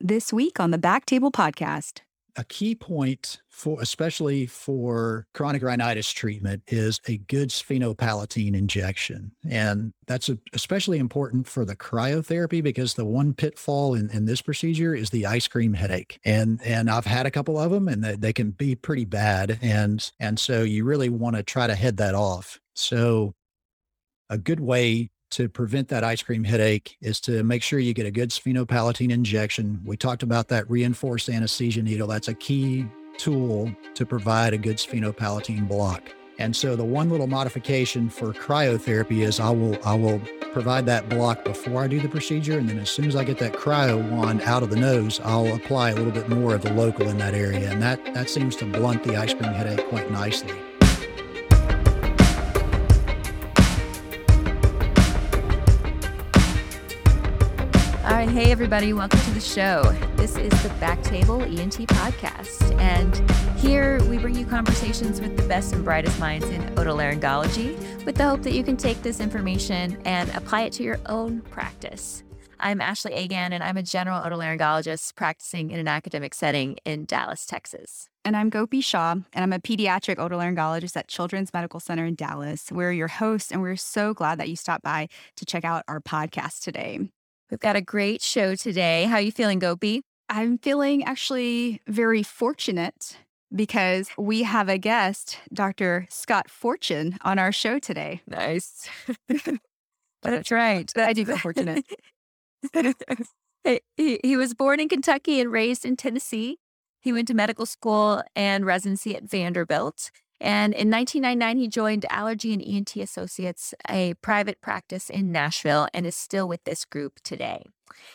this week on the Back Table Podcast. A key point for especially for chronic rhinitis treatment is a good sphenopalatine injection. And that's a, especially important for the cryotherapy because the one pitfall in, in this procedure is the ice cream headache. And and I've had a couple of them and they, they can be pretty bad. And and so you really want to try to head that off. So a good way to prevent that ice cream headache is to make sure you get a good sphenopalatine injection. We talked about that reinforced anesthesia needle. That's a key tool to provide a good sphenopalatine block. And so the one little modification for cryotherapy is I will I will provide that block before I do the procedure. And then as soon as I get that cryo wand out of the nose, I'll apply a little bit more of the local in that area. And that, that seems to blunt the ice cream headache quite nicely. Right, hey everybody, welcome to the show. This is the Back Table ENT podcast, and here we bring you conversations with the best and brightest minds in otolaryngology with the hope that you can take this information and apply it to your own practice. I'm Ashley Agan, and I'm a general otolaryngologist practicing in an academic setting in Dallas, Texas. And I'm Gopi Shah, and I'm a pediatric otolaryngologist at Children's Medical Center in Dallas. We're your hosts, and we're so glad that you stopped by to check out our podcast today. We've got a great show today. How are you feeling, Gopi? I'm feeling actually very fortunate because we have a guest, Dr. Scott Fortune, on our show today. Nice. That's right. I do feel fortunate. he, he was born in Kentucky and raised in Tennessee. He went to medical school and residency at Vanderbilt. And in 1999, he joined Allergy and ENT Associates, a private practice in Nashville, and is still with this group today.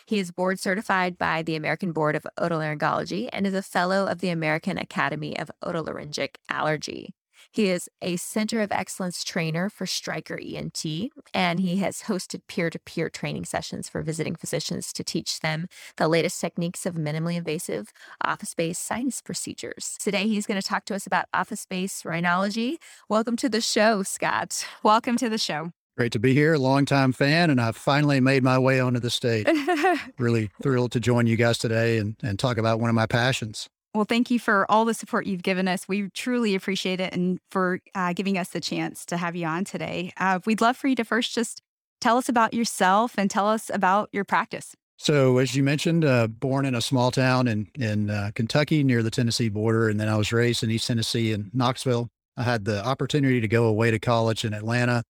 He is board certified by the American Board of Otolaryngology and is a fellow of the American Academy of Otolaryngologic Allergy. He is a Center of Excellence trainer for Stryker ENT, and he has hosted peer to peer training sessions for visiting physicians to teach them the latest techniques of minimally invasive office based sinus procedures. Today, he's going to talk to us about office based rhinology. Welcome to the show, Scott. Welcome to the show. Great to be here, longtime fan, and I've finally made my way onto the stage. really thrilled to join you guys today and, and talk about one of my passions. Well, thank you for all the support you've given us. We truly appreciate it and for uh, giving us the chance to have you on today. Uh, we'd love for you to first just tell us about yourself and tell us about your practice. So, as you mentioned, uh, born in a small town in in uh, Kentucky near the Tennessee border, and then I was raised in East Tennessee in Knoxville. I had the opportunity to go away to college in Atlanta,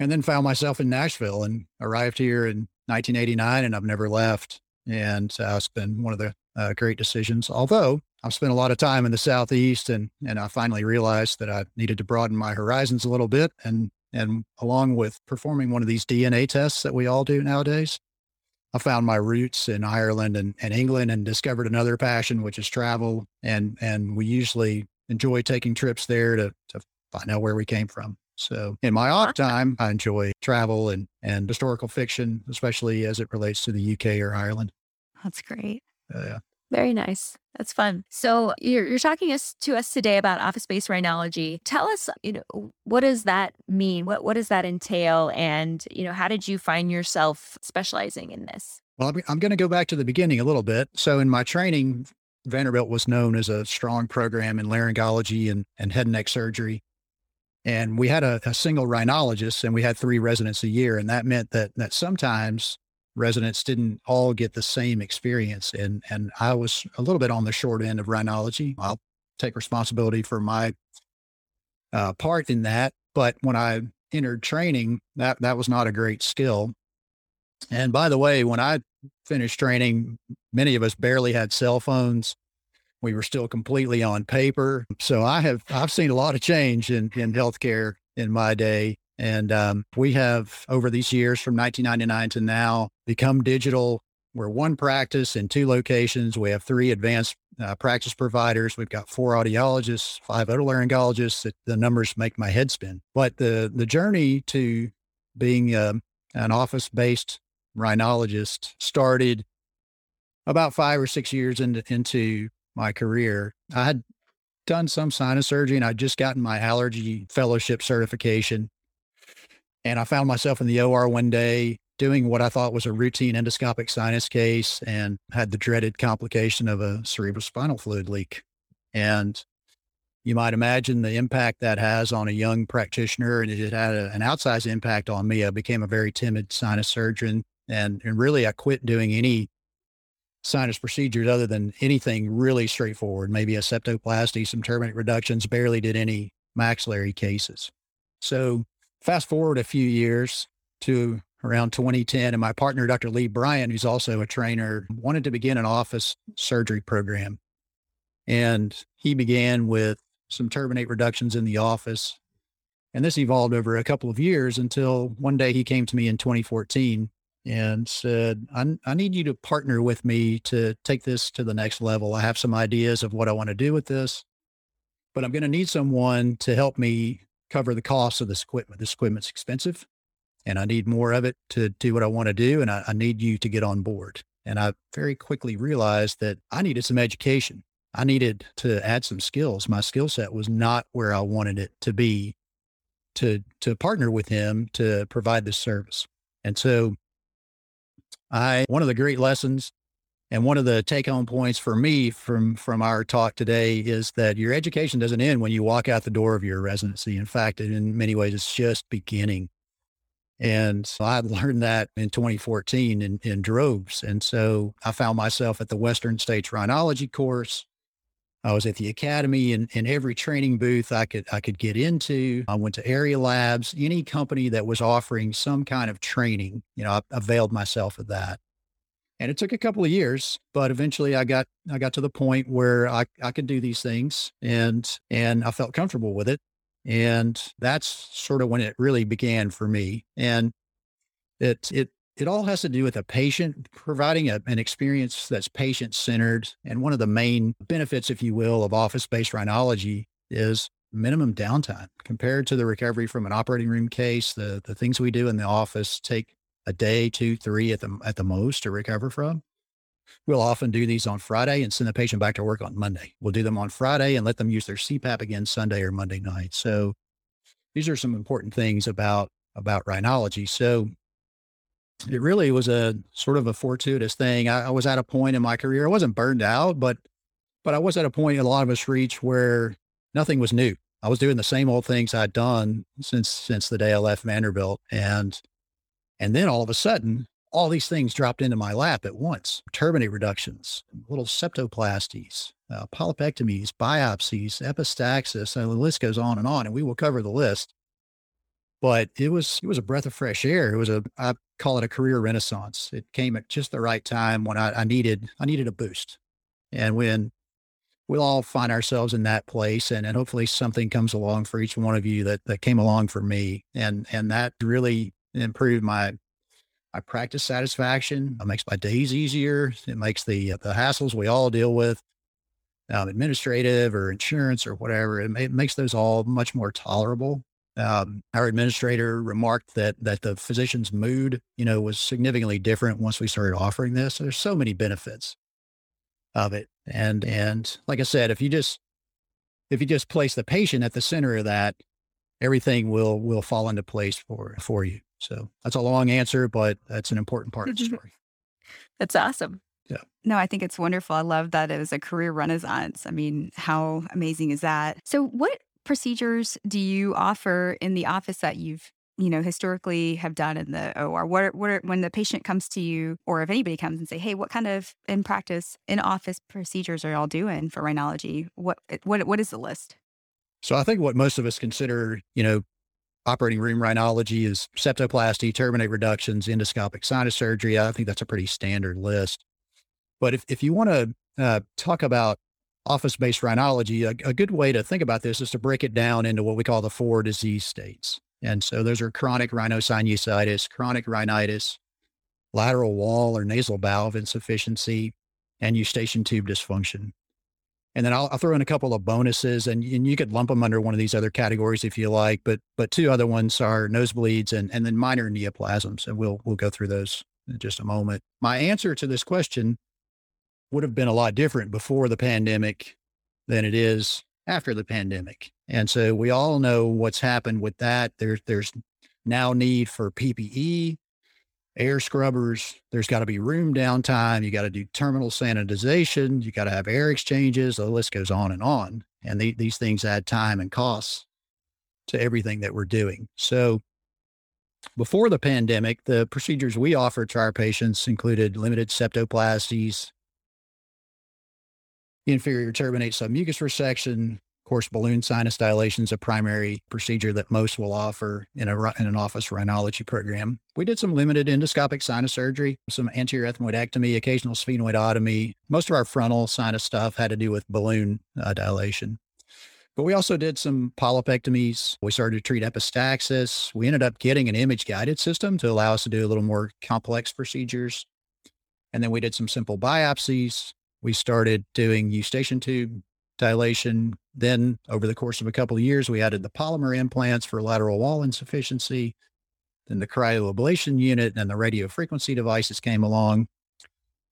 and then found myself in Nashville and arrived here in 1989, and I've never left. And uh, it's been one of the uh, great decisions. Although I've spent a lot of time in the Southeast and, and I finally realized that I needed to broaden my horizons a little bit. And, and along with performing one of these DNA tests that we all do nowadays, I found my roots in Ireland and, and England and discovered another passion, which is travel. And, and we usually enjoy taking trips there to, to find out where we came from. So in my off time, I enjoy travel and, and historical fiction, especially as it relates to the UK or Ireland. That's great. Yeah. Very nice. That's fun. So you're, you're talking us, to us today about office-based rhinology. Tell us, you know, what does that mean? What what does that entail? And you know, how did you find yourself specializing in this? Well, I'm going to go back to the beginning a little bit. So in my training, Vanderbilt was known as a strong program in laryngology and, and head and neck surgery. And we had a, a single rhinologist and we had three residents a year. And that meant that that sometimes residents didn't all get the same experience. And, and I was a little bit on the short end of rhinology. I'll take responsibility for my uh, part in that. But when I entered training, that, that was not a great skill. And by the way, when I finished training, many of us barely had cell phones. We were still completely on paper. So I have, I've seen a lot of change in, in healthcare in my day. And um, we have, over these years from 1999 to now, become digital. We're one practice in two locations. We have three advanced uh, practice providers. We've got four audiologists, five otolaryngologists. The numbers make my head spin. But the the journey to being uh, an office based rhinologist started about five or six years into my career. I had done some sinus surgery and I'd just gotten my allergy fellowship certification. And I found myself in the OR one day doing what I thought was a routine endoscopic sinus case and had the dreaded complication of a cerebrospinal fluid leak. And you might imagine the impact that has on a young practitioner. And it had a, an outsized impact on me. I became a very timid sinus surgeon. And, and really, I quit doing any sinus procedures other than anything really straightforward, maybe a septoplasty, some turbinate reductions, barely did any maxillary cases. So fast forward a few years to around 2010 and my partner, Dr. Lee Bryan, who's also a trainer, wanted to begin an office surgery program. And he began with some turbinate reductions in the office. And this evolved over a couple of years until one day he came to me in 2014 and said, I, I need you to partner with me to take this to the next level. I have some ideas of what I want to do with this, but I'm going to need someone to help me cover the cost of this equipment. This equipment's expensive and I need more of it to do what I want to do. And I, I need you to get on board. And I very quickly realized that I needed some education. I needed to add some skills. My skill set was not where I wanted it to be to to partner with him to provide this service. And so I one of the great lessons and one of the take home points for me from from our talk today is that your education doesn't end when you walk out the door of your residency. In fact, in many ways it's just beginning. And so I learned that in 2014 in, in droves. And so I found myself at the Western States Rhinology course. I was at the academy and in every training booth I could I could get into. I went to area labs, any company that was offering some kind of training, you know, I availed myself of that. And it took a couple of years, but eventually I got I got to the point where I, I could do these things and and I felt comfortable with it. And that's sort of when it really began for me. And it, it, it all has to do with a patient providing a, an experience that's patient centered. And one of the main benefits, if you will, of office based rhinology is minimum downtime compared to the recovery from an operating room case. The, the things we do in the office take a day, two, three at the, at the most to recover from. We'll often do these on Friday and send the patient back to work on Monday. We'll do them on Friday and let them use their CPAP again Sunday or Monday night. So these are some important things about about rhinology. So it really was a sort of a fortuitous thing. I, I was at a point in my career. I wasn't burned out, but but I was at a point in a lot of us reach where nothing was new. I was doing the same old things I'd done since since the day I left Vanderbilt. And and then all of a sudden, all these things dropped into my lap at once turbinate reductions, little septoplasties, uh, polypectomies, biopsies, epistaxis, and the list goes on and on. And we will cover the list. But it was it was a breath of fresh air. It was a I call it a career renaissance. It came at just the right time when I, I needed I needed a boost. And when we'll all find ourselves in that place and, and hopefully something comes along for each one of you that that came along for me. And and that really improved my my practice satisfaction. It makes my days easier. It makes the the hassles we all deal with, um, administrative or insurance or whatever. It, it, makes those all much more tolerable. Um, our administrator remarked that that the physician's mood, you know, was significantly different once we started offering this. There's so many benefits of it, and and like I said, if you just if you just place the patient at the center of that, everything will will fall into place for for you. So that's a long answer, but that's an important part of the story. That's awesome. Yeah. No, I think it's wonderful. I love that it was a career renaissance. I mean, how amazing is that? So, what procedures do you offer in the office that you've you know historically have done in the OR? What are, what are, when the patient comes to you, or if anybody comes and say, "Hey, what kind of in practice in office procedures are y'all doing for rhinology?" What what what is the list? So I think what most of us consider, you know, operating room rhinology is septoplasty, turbinate reductions, endoscopic sinus surgery. I think that's a pretty standard list. But if, if you want to uh, talk about office-based rhinology, a, a, good way to think about this is to break it down into what we call the four disease states. And so those are chronic rhinosinusitis, chronic rhinitis, lateral wall or nasal valve insufficiency, and eustachian tube dysfunction. And then I'll, I'll, throw in a couple of bonuses and, and you could lump them under one of these other categories if you like, but, but two other ones are nosebleeds and, and then minor neoplasms. And we'll, we'll go through those in just a moment. My answer to this question would have been a lot different before the pandemic than it is after the pandemic. And so we all know what's happened with that. There's, there's now need for PPE air scrubbers. There's got to be room downtime. You got to do terminal sanitization. You got to have air exchanges. The list goes on and on. And the, these things add time and costs to everything that we're doing. So before the pandemic, the procedures we offered to our patients included limited septoplasties, inferior turbinate submucous resection, course, balloon sinus dilation is a primary procedure that most will offer in, a, in an office rhinology program. We did some limited endoscopic sinus surgery, some anterior ethmoidectomy, occasional sphenoidotomy. Most of our frontal sinus stuff had to do with balloon uh, dilation. But we also did some polypectomies. We started to treat epistaxis. We ended up getting an image guided system to allow us to do a little more complex procedures. And then we did some simple biopsies. We started doing eustachian tube dilation. Then over the course of a couple of years, we added the polymer implants for lateral wall insufficiency. Then the cryoablation unit and the radio frequency devices came along.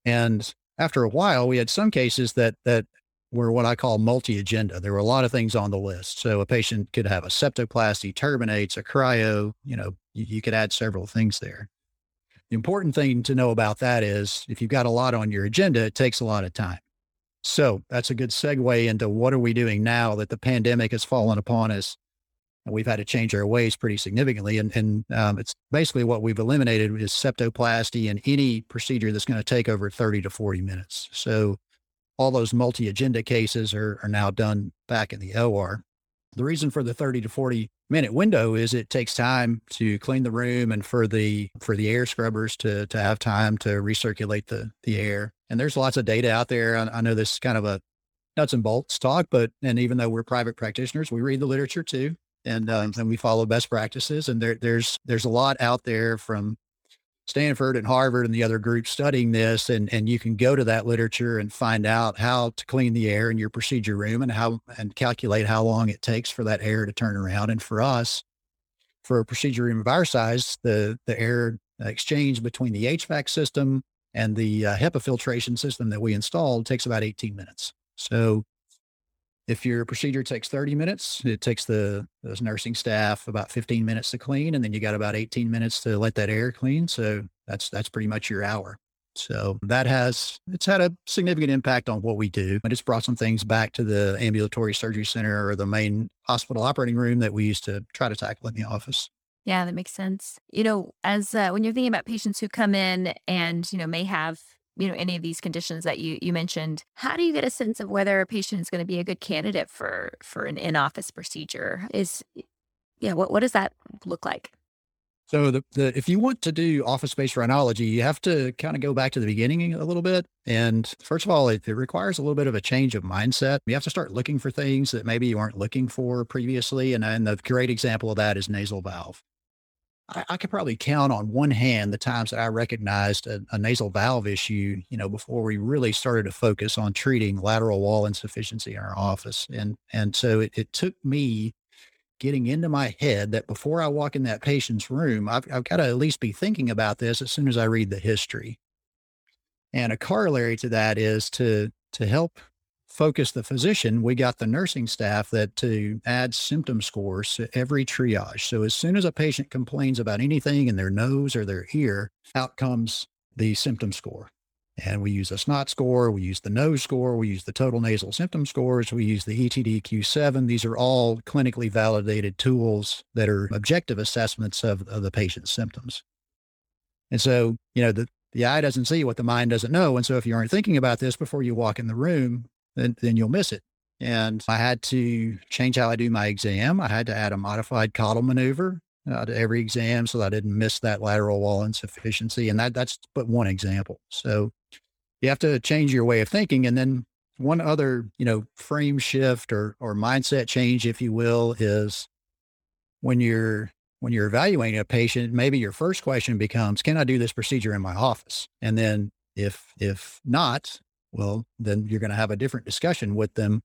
And after a while, we had some cases that that were what I call multi-agenda. There were a lot of things on the list. So a patient could have a septoplasty, turbinates, a cryo, you know, you, you could add several things there. The important thing to know about that is if you've got a lot on your agenda, it takes a lot of time. So that's a good segue into what are we doing now that the pandemic has fallen upon us. We've had to change our ways pretty significantly. And, and um, it's basically what we've eliminated is septoplasty and any procedure that's going to take over 30 to 40 minutes. So all those multi-agenda cases are, are now done back in the OR. The reason for the 30 to 40 minute window is it takes time to clean the room and for the for the air scrubbers to to have time to recirculate the the air. And there's lots of data out there. I, I know this is kind of a nuts and bolts talk, but and even though we're private practitioners, we read the literature too, and um, and we follow best practices. And there there's there's a lot out there from Stanford and Harvard and the other groups studying this, and and you can go to that literature and find out how to clean the air in your procedure room and how and calculate how long it takes for that air to turn around. And for us, for a procedure room of our size, the the air exchange between the HVAC system and the uh, HEPA filtration system that we installed takes about 18 minutes. So if your procedure takes 30 minutes, it takes the those nursing staff about 15 minutes to clean, and then you got about 18 minutes to let that air clean. So that's that's pretty much your hour. So that has it's had a significant impact on what we do, and it's brought some things back to the ambulatory surgery center or the main hospital operating room that we used to try to tackle in the office. Yeah, that makes sense. You know, as uh, when you're thinking about patients who come in and, you know, may have, you know, any of these conditions that you you mentioned, how do you get a sense of whether a patient is going to be a good candidate for for an in-office procedure? Is yeah, what what does that look like? So the, the if you want to do office-based rhinology, you have to kind of go back to the beginning a little bit. And first of all, it, it, requires a little bit of a change of mindset. You have to start looking for things that maybe you weren't looking for previously. And, and the great example of that is nasal valve. I, I, could probably count on one hand the times that I recognized a, a, nasal valve issue, you know, before we really started to focus on treating lateral wall insufficiency in our office. And and so it, it took me getting into my head that before I walk in that patient's room, I've, I've got to at least be thinking about this as soon as I read the history. And a corollary to that is to to help focus the physician, we got the nursing staff that to add symptom scores to every triage. So as soon as a patient complains about anything in their nose or their ear, out comes the symptom score. And we use a snot score, we use the nose score, we use the total nasal symptom scores, we use the ETDQ7. These are all clinically validated tools that are objective assessments of, of the patient's symptoms. And so, you know, the, the eye doesn't see what the mind doesn't know. And so if you aren't thinking about this before you walk in the room, then, then you'll miss it. And I had to change how I do my exam. I had to add a modified Cottle maneuver uh, to every exam so that I didn't miss that lateral wall insufficiency. And that that's but one example. So you have to change your way of thinking. And then one other, you know, frame shift or or mindset change, if you will, is when you're when you're evaluating a patient, maybe your first question becomes, can I do this procedure in my office? And then if if not, well, then you're going to have a different discussion with them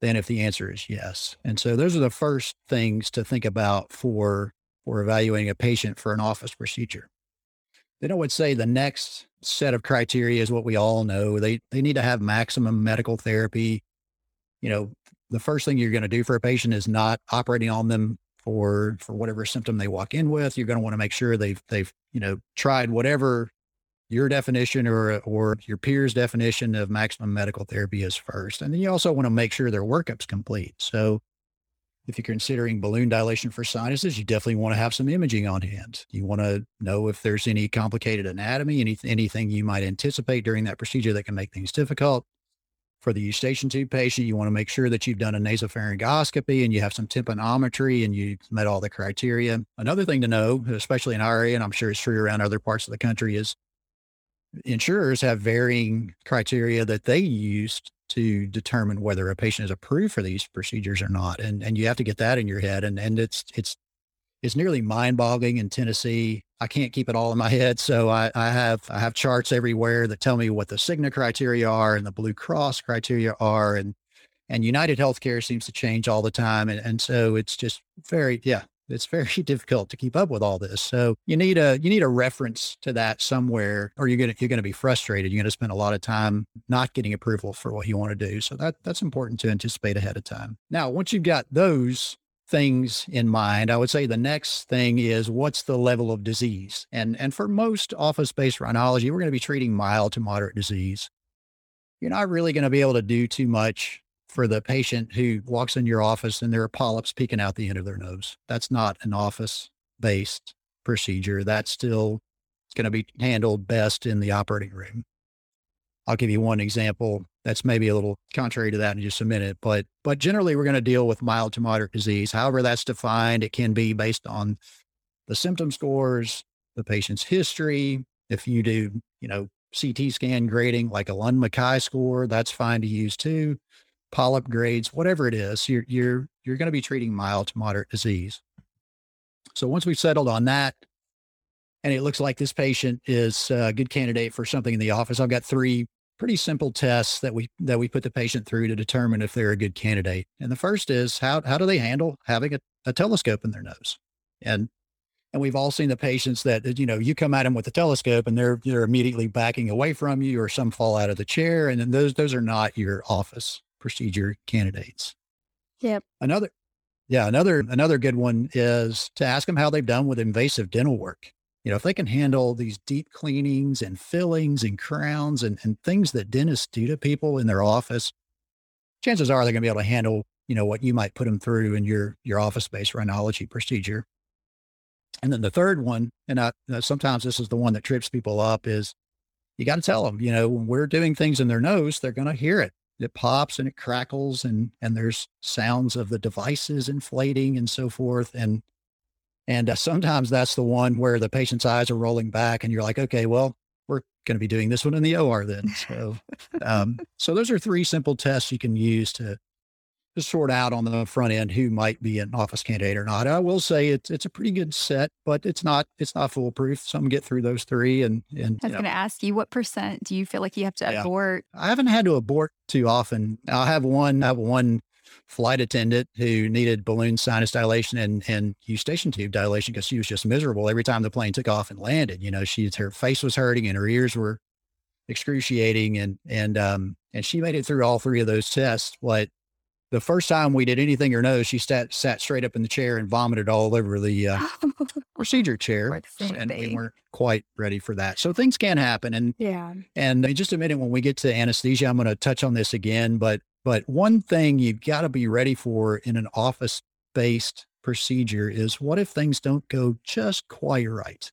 than if the answer is yes. And so those are the first things to think about for for evaluating a patient for an office procedure. Then I would say the next set of criteria is what we all know. They they need to have maximum medical therapy. You know, the first thing you're going to do for a patient is not operating on them for for whatever symptom they walk in with. You're going to want to make sure they've they've you know tried whatever your definition or or your peer's definition of maximum medical therapy is first, and then you also want to make sure their workup's complete. So if you're considering balloon dilation for sinuses, you definitely want to have some imaging on hand. You want to know if there's any complicated anatomy, any, anything you might anticipate during that procedure that can make things difficult. For the eustachian tube patient, you want to make sure that you've done a nasopharyngoscopy and you have some tympanometry and you've met all the criteria. Another thing to know, especially in our area, and I'm sure it's true around other parts of the country, is insurers have varying criteria that they use to determine whether a patient is approved for these procedures or not. And and you have to get that in your head. And and it's it's it's nearly mind-boggling in Tennessee. I can't keep it all in my head, so I, I have I have charts everywhere that tell me what the Cigna criteria are and the Blue Cross criteria are, and and United Healthcare seems to change all the time, and and so it's just very yeah it's very difficult to keep up with all this. So you need a you need a reference to that somewhere, or you're gonna you're gonna be frustrated. You're gonna spend a lot of time not getting approval for what you want to do. So that that's important to anticipate ahead of time. Now, once you've got those things in mind, I would say the next thing is what's the level of disease? And and for most office-based rhinology, we're going to be treating mild to moderate disease. You're not really going to be able to do too much for the patient who walks in your office and there are polyps peeking out the end of their nose. That's not an office based procedure. That's still going to be handled best in the operating room. I'll give you one example that's maybe a little contrary to that in just a minute, but but generally we're going to deal with mild to moderate disease. However that's defined, it can be based on the symptom scores, the patient's history. If you do, you know, CT scan grading like a Lund-Mackay score, that's fine to use too polyp grades, whatever it is, you're you're you're going to be treating mild to moderate disease. So once we've settled on that, and it looks like this patient is a good candidate for something in the office, I've got three pretty simple tests that we that we put the patient through to determine if they're a good candidate. And the first is how how do they handle having a, a telescope in their nose? And and we've all seen the patients that you know you come at them with a telescope and they're they're immediately backing away from you or some fall out of the chair and then those those are not your office procedure candidates. Yep. Another, yeah, another another good one is to ask them how they've done with invasive dental work. You know, if they can handle these deep cleanings and fillings and crowns and, and things that dentists do to people in their office, chances are they're going to be able to handle, you know, what you might put them through in your your office-based rhinology procedure. And then the third one, and I, uh, sometimes this is the one that trips people up, is you got to tell them, you know, when we're doing things in their nose, they're going to hear it it pops and it crackles and and there's sounds of the devices inflating and so forth and and uh, sometimes that's the one where the patient's eyes are rolling back and you're like okay well we're going to be doing this one in the OR then. So um, so those are three simple tests you can use to to sort out on the front end who might be an office candidate or not. I will say it's it's a pretty good set, but it's not it's not foolproof. Some get through those three, and and I was going to ask you what percent do you feel like you have to yeah. abort? I haven't had to abort too often. I have one. I have one flight attendant who needed balloon sinus dilation and and eustachian tube dilation because she was just miserable every time the plane took off and landed. You know, she's her face was hurting and her ears were excruciating, and and um and she made it through all three of those tests. But the first time we did anything or no, she sat sat straight up in the chair and vomited all over the uh, procedure chair, and we weren't quite ready for that. So things can happen, and yeah. And in just a minute, when we get to anesthesia, I'm going to touch on this again. But but one thing you've got to be ready for in an office based procedure is what if things don't go just quite right?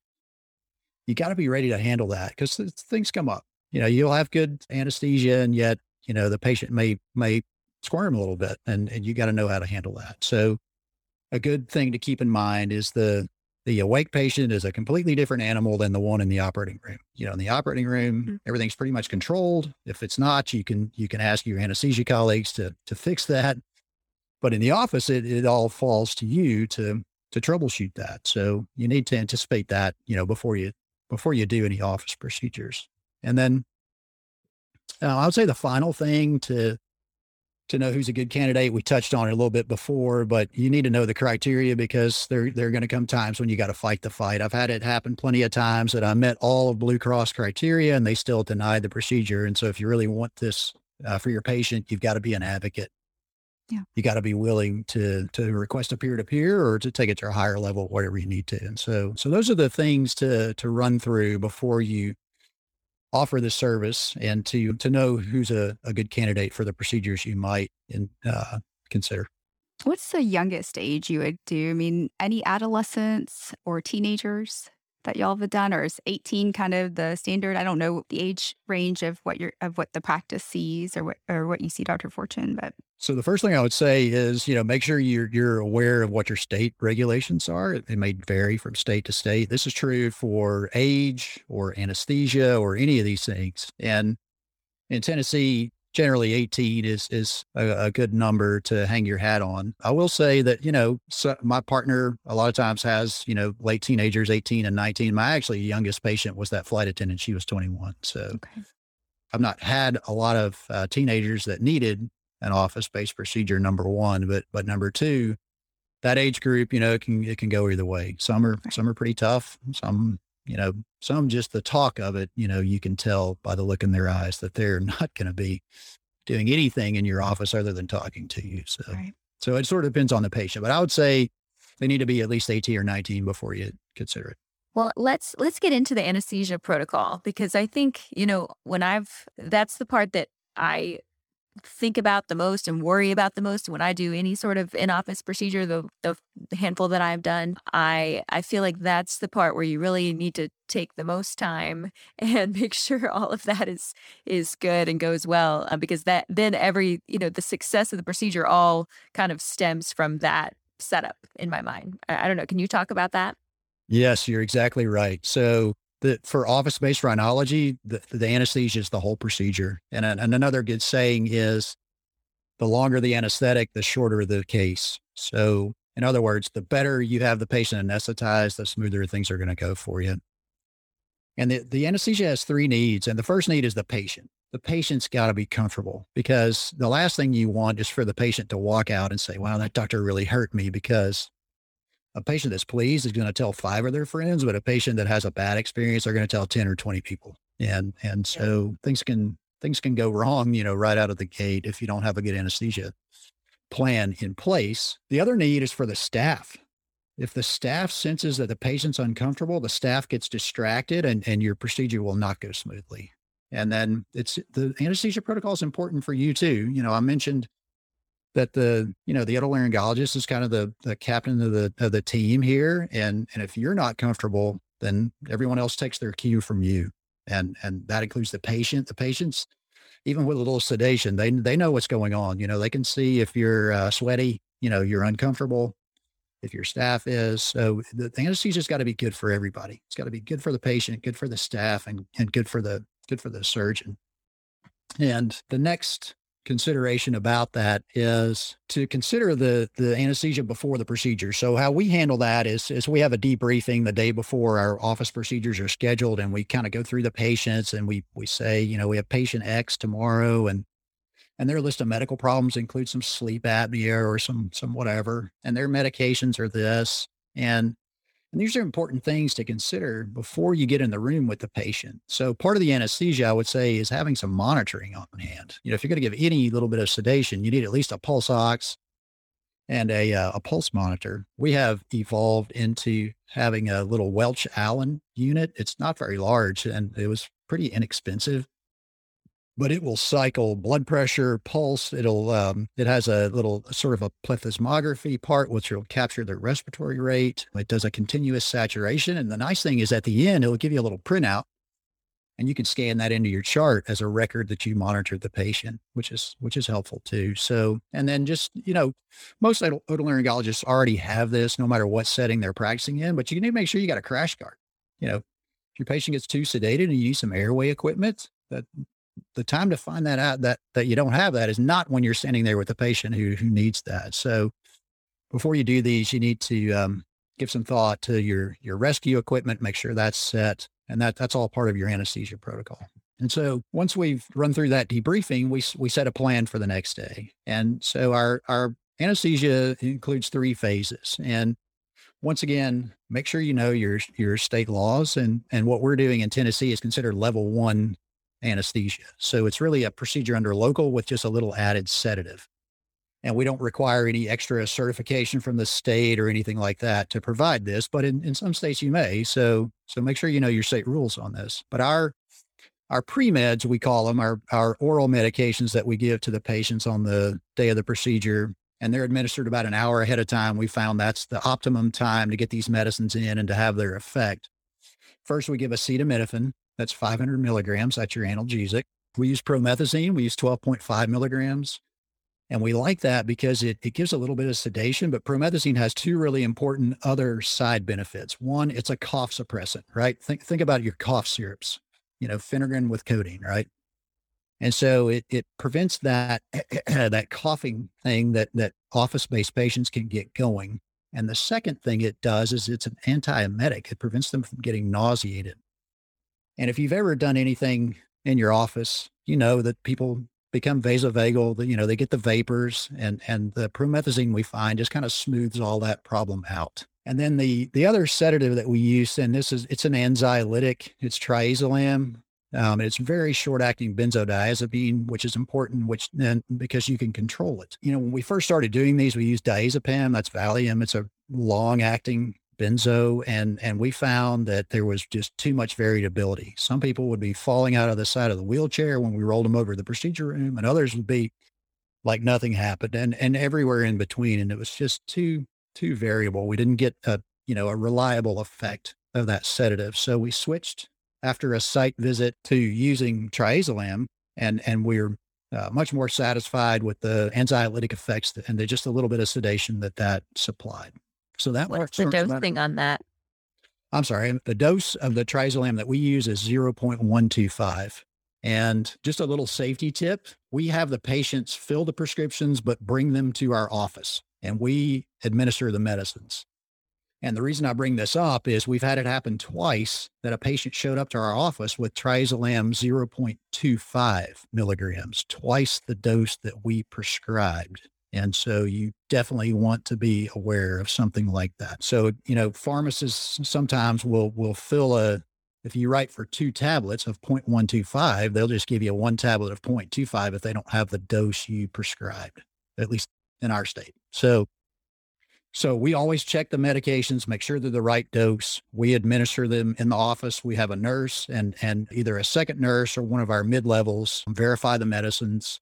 You got to be ready to handle that because things come up. You know, you'll have good anesthesia, and yet you know the patient may may squirm a little bit and, and you got to know how to handle that. So a good thing to keep in mind is the the awake patient is a completely different animal than the one in the operating room. You know, in the operating room, mm-hmm. everything's pretty much controlled. If it's not, you can you can ask your anesthesia colleagues to to fix that. But in the office, it, it all falls to you to to troubleshoot that. So you need to anticipate that, you know, before you before you do any office procedures. And then uh, I would say the final thing to to know who's a good candidate. We touched on it a little bit before, but you need to know the criteria because there there are going to come times when you got to fight the fight. I've had it happen plenty of times that I met all of Blue Cross criteria and they still denied the procedure. And so if you really want this uh, for your patient, you've got to be an advocate yeah. you got to be willing to to request a peer to peer or to take it to a higher level, whatever you need to. And so so those are the things to to run through before you offer the service and to to know who's a, a good candidate for the procedures you might in, uh, consider. What's the youngest age you would do? I mean, any adolescents or teenagers? that y'all have done, or is 18 kind of the standard? I don't know the age range of what your of what the practice sees or what or what you see, Dr. Fortune, but so the first thing I would say is, you know, make sure you're you're aware of what your state regulations are. It, may vary from state to state. This is true for age or anesthesia or any of these things. And in Tennessee, generally 18 is is a, a, good number to hang your hat on. I will say that you know so my partner a lot of times has you know late teenagers 18 and 19. My actually youngest patient was that flight attendant. She was 21. So okay. I've not had a lot of uh, teenagers that needed an office based procedure. Number one, but but number two, that age group you know it can it can go either way. Some are some are pretty tough. Some you know, some just the talk of it, you know, you can tell by the look in their eyes that they're not going to be doing anything in your office other than talking to you. So, right. so it sort of depends on the patient, but I would say they need to be at least 18 or 19 before you consider it. Well, let's let's get into the anesthesia protocol because I think, you know, when I've that's the part that I think about the most and worry about the most when I do any sort of in-office procedure, the, the handful that I've done, I I feel like that's the part where you really need to take the most time and make sure all of that is is good and goes well uh, because that then every you know the success of the procedure all kind of stems from that setup in my mind. I, I don't know. Can you talk about that? Yes, you're exactly right. So the, for office-based rhinology, the, the anesthesia is the whole procedure. And, and another good saying is the longer the anesthetic, the shorter the case. So in other words, the better you have the patient anesthetized, the smoother things are going to go for you. And the, the anesthesia has three needs. And the first need is the patient. The patient's got to be comfortable because the last thing you want is for the patient to walk out and say, wow, that doctor really hurt me because a patient that's pleased is going to tell five of their friends, but a patient that has a bad experience, they're going to tell 10 or 20 people. And, and so things can, things can go wrong, you know, right out of the gate if you don't have a good anesthesia plan in place. The other need is for the staff. If the staff senses that the patient's uncomfortable, the staff gets distracted and, and your procedure will not go smoothly. And then it's the anesthesia protocol is important for you too. You know, I mentioned that the you know the otolaryngologist is kind of the the captain of the of the team here and and if you're not comfortable then everyone else takes their cue from you. And and that includes the patient. The patients even with a little sedation they they know what's going on. You know they can see if you're uh, sweaty you know you're uncomfortable if your staff is. So the, the anesthesia's got to be good for everybody. It's got to be good for the patient good for the staff and and good for the good for the surgeon. And the next consideration about that is to consider the the anesthesia before the procedure. So how we handle that is is we have a debriefing the day before our office procedures are scheduled and we kind of go through the patients and we we say, you know, we have patient X tomorrow and and their list of medical problems include some sleep apnea or some some whatever and their medications are this and and these are important things to consider before you get in the room with the patient. So part of the anesthesia, I would say, is having some monitoring on hand. You know, if you're going to give any little bit of sedation, you need at least a pulse ox and a, uh, a pulse monitor. We have evolved into having a little Welch Allyn unit. It's not very large and it was pretty inexpensive but it will cycle blood pressure, pulse. It'll, um, it has a little sort of a plethysmography part, which will capture the respiratory rate. It does a continuous saturation. And the nice thing is at the end, it'll give you a little printout and you can scan that into your chart as a record that you monitored the patient, which is, which is helpful too. So, and then just, you know, most otolaryngologists already have this no matter what setting they're practicing in, but you need to make sure you got a crash cart. You know, if your patient gets too sedated and you use some airway equipment, that the time to find that out that that you don't have that is not when you're standing there with the patient who who needs that. So before you do these, you need to um, give some thought to your your rescue equipment, make sure that's set, and that that's all part of your anesthesia protocol. And so once we've run through that debriefing, we we set a plan for the next day. And so our our anesthesia includes three phases. And once again, make sure you know your your state laws and and what we're doing in Tennessee is considered level one anesthesia. So it's really a procedure under local with just a little added sedative. And we don't require any extra certification from the state or anything like that to provide this, but in, in some states you may. So so make sure you know your state rules on this. But our our pre-meds, we call them, our, our oral medications that we give to the patients on the day of the procedure, and they're administered about an hour ahead of time. We found that's the optimum time to get these medicines in and to have their effect. First, we give acetaminophen. That's 500 milligrams. That's your analgesic. We use promethazine. We use 12.5 milligrams. And we like that because it, it gives a little bit of sedation, but promethazine has two really important other side benefits. One, it's a cough suppressant, right? Think, think about your cough syrups, you know, Phenergan with codeine, right? And so it, it prevents that, that coughing thing that, that office-based patients can get going. And the second thing it does is it's an antiemetic. It prevents them from getting nauseated. And if you've ever done anything in your office, you know that people become vasovagal, you know, they get the vapors and, and the promethazine we find just kind of smooths all that problem out. And then the, the other sedative that we use, and this is, it's an anxiolytic, it's triazolam. Um, it's very short acting benzodiazepine, which is important, which then because you can control it. You know, when we first started doing these, we used diazepam. That's Valium. It's a long acting benzo and and we found that there was just too much variability. Some people would be falling out of the side of the wheelchair when we rolled them over to the procedure room and others would be like nothing happened and and everywhere in between and it was just too too variable. We didn't get a you know a reliable effect of that sedative. So we switched after a site visit to using triazolam and and we're uh, much more satisfied with the anxiolytic effects and the, just a little bit of sedation that that supplied so that What's the dosing on that? I'm sorry. The dose of the triazolam that we use is 0.125. And just a little safety tip, we have the patients fill the prescriptions, but bring them to our office and we administer the medicines. And the reason I bring this up is we've had it happen twice that a patient showed up to our office with triazolam 0.25 milligrams, twice the dose that we prescribed. And so you definitely want to be aware of something like that. So, you know, pharmacists sometimes will will fill a if you write for two tablets of 0.125, they'll just give you one tablet of 0.25 if they don't have the dose you prescribed, at least in our state. So so we always check the medications, make sure they're the right dose. We administer them in the office. We have a nurse and and either a second nurse or one of our mid levels verify the medicines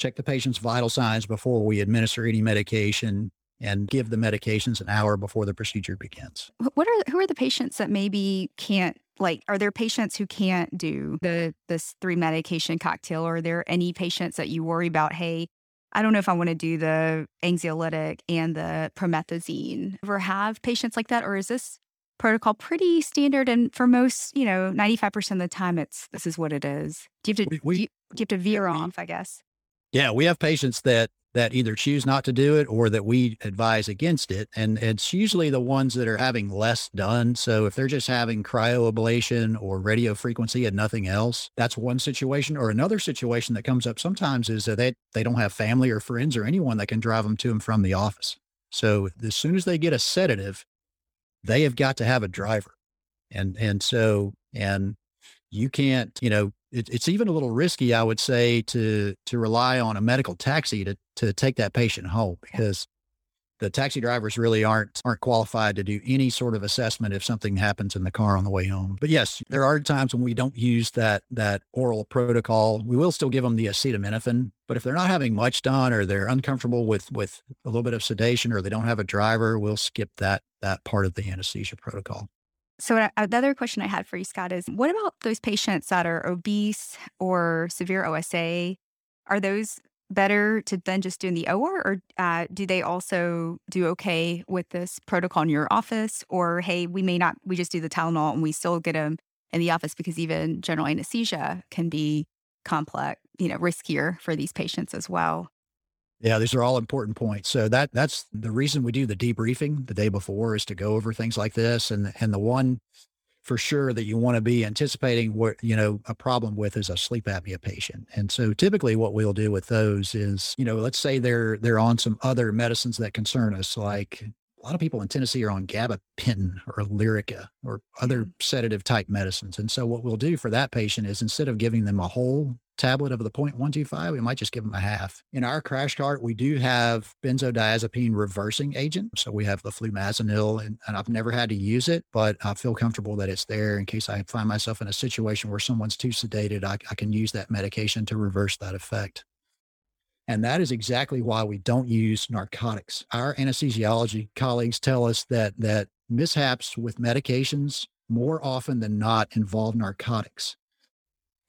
check the patient's vital signs before we administer any medication and give the medications an hour before the procedure begins. What are who are the patients that maybe can't like are there patients who can't do the this three medication cocktail or are there any patients that you worry about hey I don't know if I want to do the anxiolytic and the promethazine. Ever have patients like that or is this protocol pretty standard and for most, you know, 95% of the time it's this is what it is. Do you have to we, we, do, you, do you have to veer off, I guess? Yeah, we have patients that that either choose not to do it or that we advise against it. And it's usually the ones that are having less done. So if they're just having cryoablation or radio frequency and nothing else, that's one situation. Or another situation that comes up sometimes is that they, they don't have family or friends or anyone that can drive them to and from the office. So as soon as they get a sedative, they have got to have a driver. And and so and you can't, you know, it, it's even a little risky, I would say, to to rely on a medical taxi to to take that patient home because the taxi drivers really aren't aren't qualified to do any sort of assessment if something happens in the car on the way home. But yes, there are times when we don't use that that oral protocol. We will still give them the acetaminophen, but if they're not having much done or they're uncomfortable with with a little bit of sedation or they don't have a driver, we'll skip that that part of the anesthesia protocol. So, the other question I had for you, Scott, is what about those patients that are obese or severe OSA? Are those better to then just do in the OR, or uh, do they also do okay with this protocol in your office? Or, hey, we may not, we just do the Tylenol and we still get them in the office because even general anesthesia can be complex, you know, riskier for these patients as well. Yeah, these are all important points. So that that's the reason we do the debriefing the day before is to go over things like this. And and the one for sure that you want to be anticipating what you know a problem with is a sleep apnea patient. And so typically what we'll do with those is, you know, let's say they're they're on some other medicines that concern us, like a lot of people in Tennessee are on gabapentin or Lyrica or other mm. sedative type medicines. And so what we'll do for that patient is instead of giving them a whole tablet of the 0.125, we might just give them a half. In our crash cart, we do have benzodiazepine reversing agent. So we have the flumazenil, and, and I've never had to use it, but I feel comfortable that it's there in case I find myself in a situation where someone's too sedated. I, I can use that medication to reverse that effect. And that is exactly why we don't use narcotics. Our anesthesiology colleagues tell us that that mishaps with medications more often than not involve narcotics.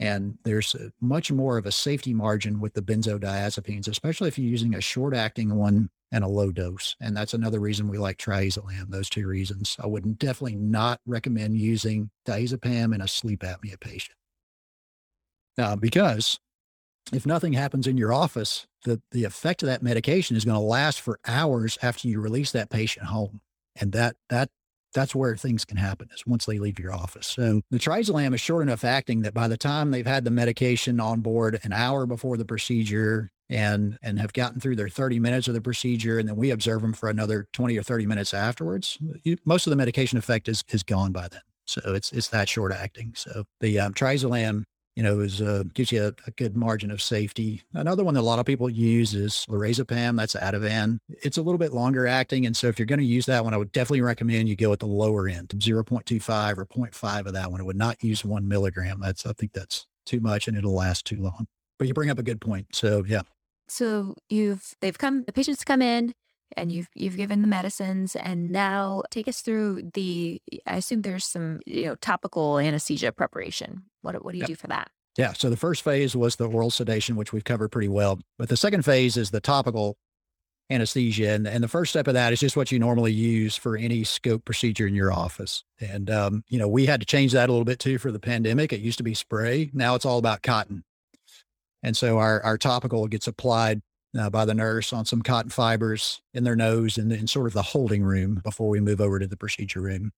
And there's much more of a safety margin with the benzodiazepines, especially if you're using a short acting one and a low dose. And that's another reason we like triazolam, those two reasons. I would definitely not recommend using diazepam in a sleep apnea patient. Uh, because if nothing happens in your office, the, the effect of that medication is going to last for hours after you release that patient home. And that, that, that's where things can happen is once they leave your office. So the triazolam is short enough acting that by the time they've had the medication on board an hour before the procedure and, and have gotten through their 30 minutes of the procedure, and then we observe them for another 20 or 30 minutes afterwards, you, most of the medication effect is, is gone by then. So it's, it's that short acting. So the um, triazolam you know, is uh, gives you a, a, good margin of safety. Another one that a lot of people use is lorazepam. That's Ativan. It's a little bit longer acting, and so if you're going to use that one, I would definitely recommend you go at the lower end, 0.25 or 0.5 of that one. I would not use one milligram. That's I think that's too much, and it'll last too long. But you bring up a good point. So yeah. So you've they've come the patients come in and you've you've given the medicines and now take us through the I assume there's some you know topical anesthesia preparation what, what do you yep. do for that? Yeah. So the first phase was the oral sedation, which we've covered pretty well. But the second phase is the topical anesthesia. And, and the first step of that is just what you normally use for any scope procedure in your office. And, um, you know, we had to change that a little bit too for the pandemic. It used to be spray. Now it's all about cotton. And so our, our topical gets applied uh, by the nurse on some cotton fibers in their nose and in sort of the holding room before we move over to the procedure room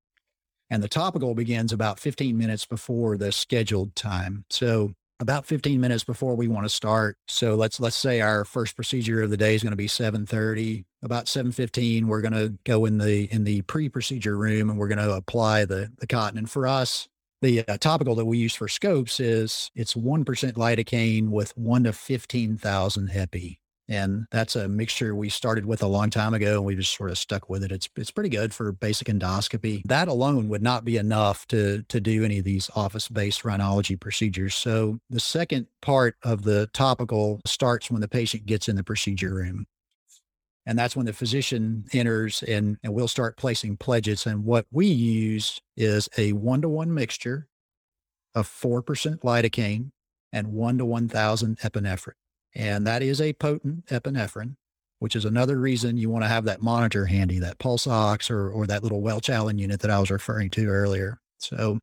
and the topical begins about 15 minutes before the scheduled time. So about 15 minutes before we want to start. So let's let's say our first procedure of the day is going to be 7:30. About 7:15, we're going to go in the in the pre-procedure room and we're going to apply the the cotton. And for us, the uh, topical that we use for scopes is it's 1% lidocaine with 1 to 15,000 epi. And that's a mixture we started with a long time ago and we just sort of stuck with it. It's it's pretty good for basic endoscopy. That alone would not be enough to to do any of these office-based rhinology procedures. So the second part of the topical starts when the patient gets in the procedure room. And that's when the physician enters and, and we'll start placing pledgets. And what we use is a one-to-one mixture of 4% lidocaine and 1 to 1,000 epinephrine. And that is a potent epinephrine, which is another reason you want to have that monitor handy, that pulse ox or, or that little Welch Allyn unit that I was referring to earlier. So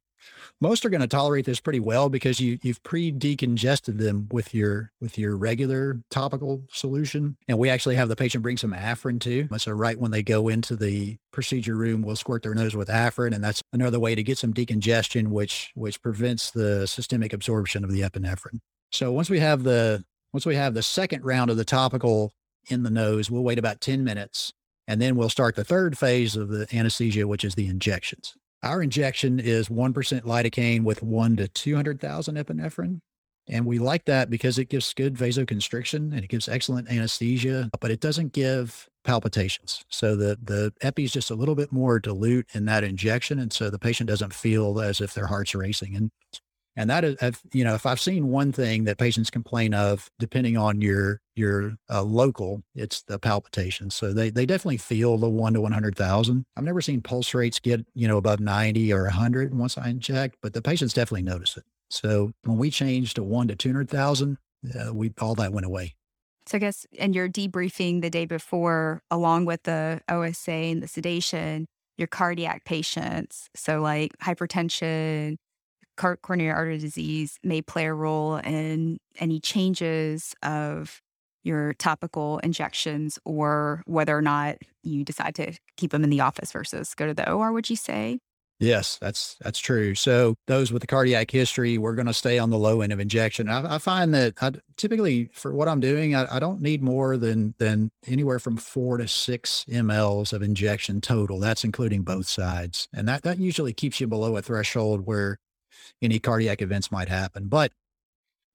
most are going to tolerate this pretty well because you you've pre-decongested them with your with your regular topical solution. And we actually have the patient bring some Afrin too. So right when they go into the procedure room, we'll squirt their nose with Afrin, and that's another way to get some decongestion, which which prevents the systemic absorption of the epinephrine. So once we have the once we have the second round of the topical in the nose, we'll wait about 10 minutes and then we'll start the third phase of the anesthesia, which is the injections. Our injection is 1% lidocaine with 1 to 200,000 epinephrine. And we like that because it gives good vasoconstriction and it gives excellent anesthesia, but it doesn't give palpitations. So the, the epi is just a little bit more dilute in that injection. And so the patient doesn't feel as if their heart's racing. And and that is, if, you know, if I've seen one thing that patients complain of, depending on your your uh, local, it's the palpitations. So they they definitely feel the one to one hundred thousand. I've never seen pulse rates get you know above ninety or hundred once I inject, but the patients definitely notice it. So when we changed to one to two hundred thousand, uh, we all that went away. So I guess, and you're debriefing the day before, along with the OSA and the sedation, your cardiac patients. So like hypertension, coronary artery disease may play a role in any changes of your topical injections or whether or not you decide to keep them in the office versus go to the OR, would you say? Yes, that's that's true. So those with the cardiac history, we're going to stay on the low end of injection. I, I find that I, typically for what I'm doing, I, I, don't need more than than anywhere from four to six mLs of injection total. That's including both sides, and that that usually keeps you below a threshold where any cardiac events might happen. But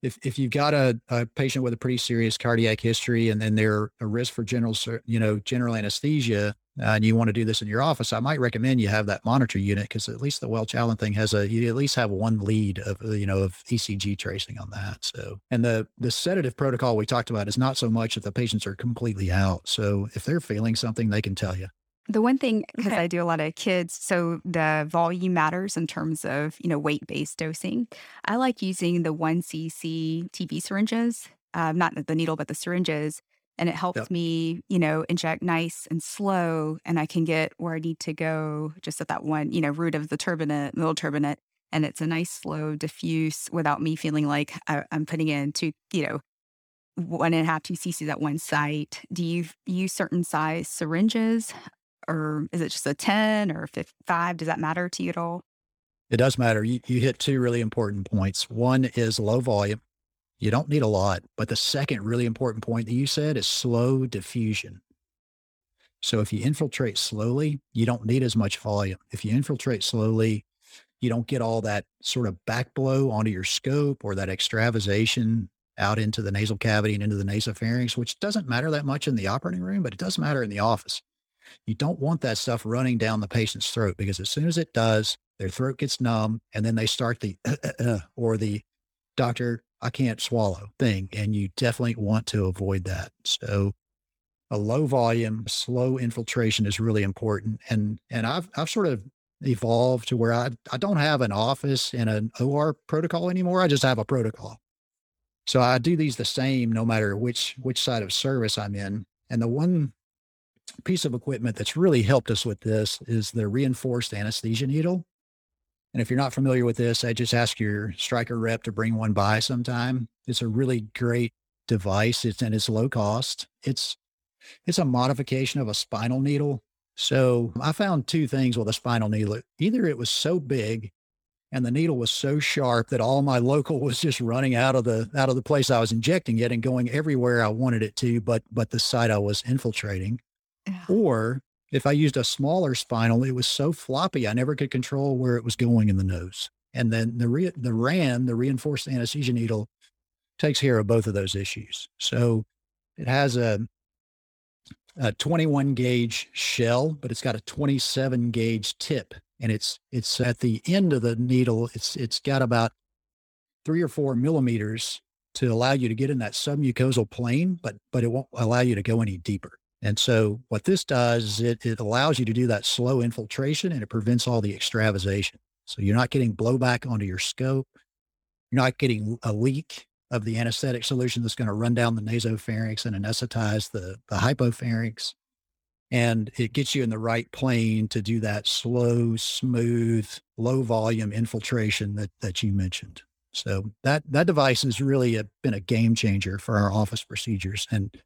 if, if you've got a, a patient with a pretty serious cardiac history and then they're a risk for general, you know, general anesthesia, uh, and you want to do this in your office, I might recommend you have that monitor unit because at least the Welch Allyn thing has a you at least have one lead of uh, you know of ECG tracing on that. So and the the sedative protocol we talked about is not so much if the patients are completely out. So if they're feeling something, they can tell you. The one thing, because okay. I do a lot of kids, so the volume matters in terms of, you know, weight based dosing. I like using the 1cc TB syringes, uh, not the needle, but the syringes. And it helps yep. me, you know, inject nice and slow. And I can get where I need to go just at that one, you know, root of the turbinate, middle turbinate. And it's a nice, slow diffuse without me feeling like I, I'm putting in two, you know, one and a half, two cc's at one site. Do you use certain size syringes? Or is it just a 10 or 5? Does that matter to you at all? It does matter. You, you hit two really important points. One is low volume. You don't need a lot. But the second really important point that you said is slow diffusion. So if you infiltrate slowly, you don't need as much volume. If you infiltrate slowly, you don't get all that sort of back blow onto your scope or that extravasation out into the nasal cavity and into the nasopharynx, which doesn't matter that much in the operating room, but it does matter in the office. You don't want that stuff running down the patient's throat because as soon as it does, their throat gets numb and then they start the or the doctor, I can't swallow thing. And you definitely want to avoid that. So a low volume, slow infiltration is really important. And and I've I've sort of evolved to where I, I don't have an office and an OR protocol anymore. I just have a protocol. So I do these the same no matter which which side of service I'm in. And the one piece of equipment that's really helped us with this is the reinforced anesthesia needle. And if you're not familiar with this, I just ask your Stryker rep to bring one by sometime. It's a really great device. It's and it's low cost. It's it's a modification of a spinal needle. So I found two things with a spinal needle. Either it was so big and the needle was so sharp that all my local was just running out of the out of the place I was injecting it and going everywhere I wanted it to, but but the site I was infiltrating. Or if I used a smaller spinal, it was so floppy, I never could control where it was going in the nose. And then the, re- the RAN, the reinforced anesthesia needle, takes care of both of those issues. So it has a, a 21 gauge shell, but it's got a 27 gauge tip. And it's it's at the end of the needle. It's it's got about three or four millimeters to allow you to get in that submucosal plane, but but it won't allow you to go any deeper. And so what this does is it, it allows you to do that slow infiltration and it prevents all the extravasation. So you're not getting blowback onto your scope. You're not getting a leak of the anesthetic solution that's going to run down the nasopharynx and anesthetize the, the hypopharynx. And it gets you in the right plane to do that slow, smooth, low volume infiltration that, that you mentioned. So that, that device has really a, been a game changer for our office procedures. And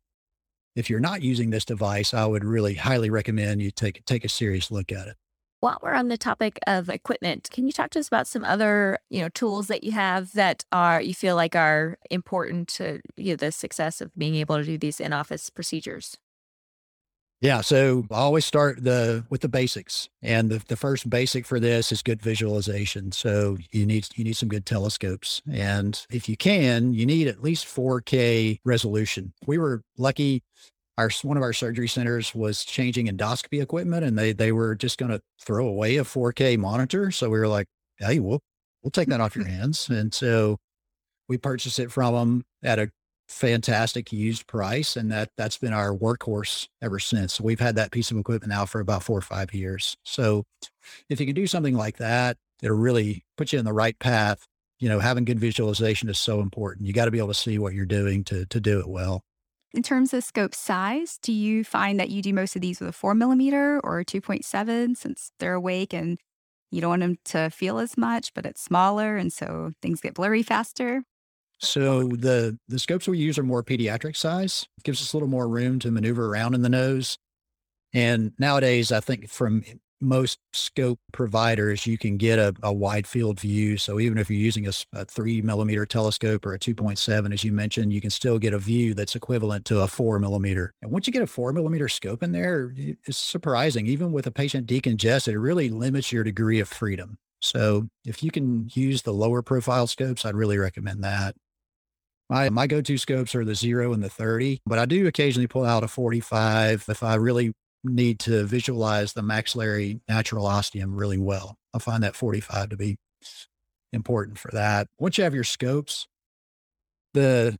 if you're not using this device, I would really highly recommend you take take a serious look at it. While we're on the topic of equipment, can you talk to us about some other, you know, tools that you have that are you feel like are important to you know, the success of being able to do these in-office procedures? Yeah, so I always start the with the basics, and the, the first basic for this is good visualization. So you need you need some good telescopes, and if you can, you need at least 4K resolution. We were lucky. Our one of our surgery centers was changing endoscopy equipment, and they they were just going to throw away a 4K monitor. So we were like, "Hey, we'll we'll take that off your hands." And so we purchased it from them at a fantastic used price. And that that's been our workhorse ever since. we've had that piece of equipment now for about four or five years. So if you can do something like that, it'll really put you in the right path. You know, having good visualization is so important. You got to be able to see what you're doing to to do it well. In terms of scope size, do you find that you do most of these with a four millimeter or a 2.7 since they're awake and you don't want them to feel as much, but it's smaller and so things get blurry faster? So the the scopes we use are more pediatric size. It gives us a little more room to maneuver around in the nose. And nowadays, I think from most scope providers, you can get a, a wide field view. So even if you're using a, a three millimeter telescope or a 2.7, as you mentioned, you can still get a view that's equivalent to a four millimeter. And once you get a four millimeter scope in there, it's surprising. Even with a patient decongested, it really limits your degree of freedom. So if you can use the lower profile scopes, I'd really recommend that. My, my go-to scopes are the zero and the 30, but I do occasionally pull out a 45 if I really need to visualize the maxillary natural ostium really well. I find that 45 to be important for that. Once you have your scopes, the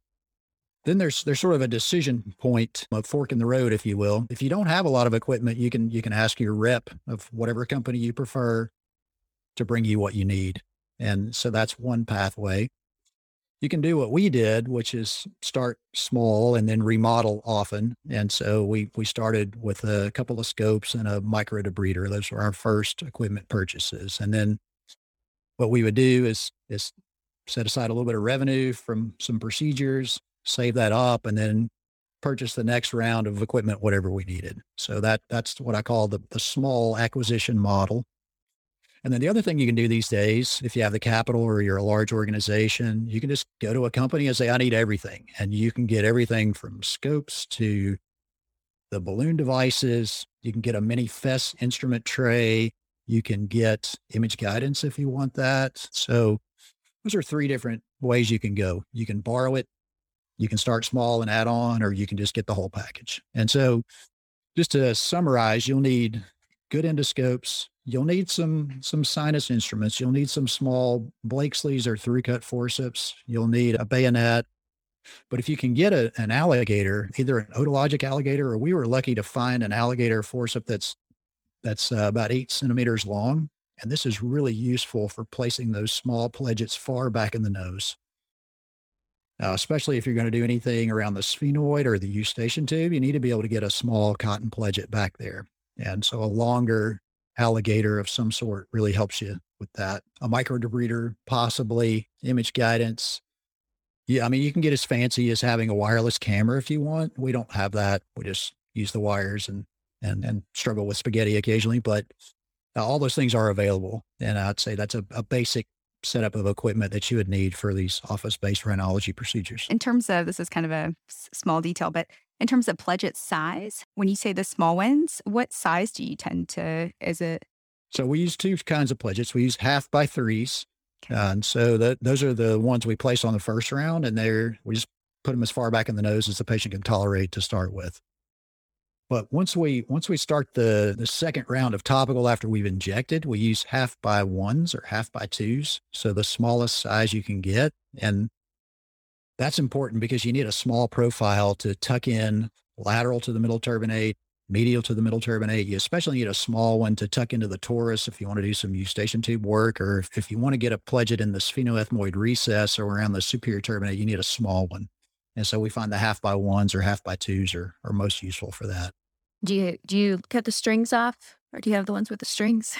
then there's there's sort of a decision point, a fork in the road, if you will. If you don't have a lot of equipment, you can you can ask your rep of whatever company you prefer to bring you what you need. And so that's one pathway you can do what we did, which is start small and then remodel often. Mm-hmm. And so we we started with a couple of scopes and a micro debrider. Those were our first equipment purchases. And then what we would do is is set aside a little bit of revenue from some procedures, save that up, and then purchase the next round of equipment, whatever we needed. So that that's what I call the the small acquisition model. And then the other thing you can do these days, if you have the capital or you're a large organization, you can just go to a company and say, I need everything. And you can get everything from scopes to the balloon devices. You can get a mini FESS instrument tray. You can get image guidance if you want that. So those are three different ways you can go. You can borrow it. You can start small and add on, or you can just get the whole package. And so just to summarize, you'll need good endoscopes, You'll need some some sinus instruments. You'll need some small Blakesleys or through cut forceps. You'll need a bayonet. But if you can get a, an alligator, either an otologic alligator or we were lucky to find an alligator forceps that's that's uh, about eight centimeters long, and this is really useful for placing those small pledgets far back in the nose. Uh, especially if you're going to do anything around the sphenoid or the eustachian tube, you need to be able to get a small cotton pledget back there. And so a longer alligator of some sort really helps you with that. A micro debrider, possibly image guidance. Yeah, I mean, you can get as fancy as having a wireless camera if you want. We don't have that. We just use the wires and and and struggle with spaghetti occasionally, but all those things are available. And I'd say that's a, a basic setup of equipment that you would need for these office-based rhinology procedures. In terms of this is kind of a small detail, but in terms of pledget size, when you say the small ones, what size do you tend to, is it? So we use two kinds of pledgets. We use half by threes. Okay. Uh, and so that, those are the ones we place on the first round and they're, we just put them as far back in the nose as the patient can tolerate to start with. But once we once we start the the second round of topical after we've injected, we use half by ones or half by twos, so the smallest size you can get. And that's important because you need a small profile to tuck in lateral to the middle turbinate, medial to the middle turbinate. You especially need a small one to tuck into the torus if you want to do some eustachian tube work, or if, if you want to get a pledget in the sphenoethmoid recess or around the superior turbinate, you need a small one. And so we find the half by ones or half by twos are, are most useful for that. Do you do you cut the strings off or do you have the ones with the strings?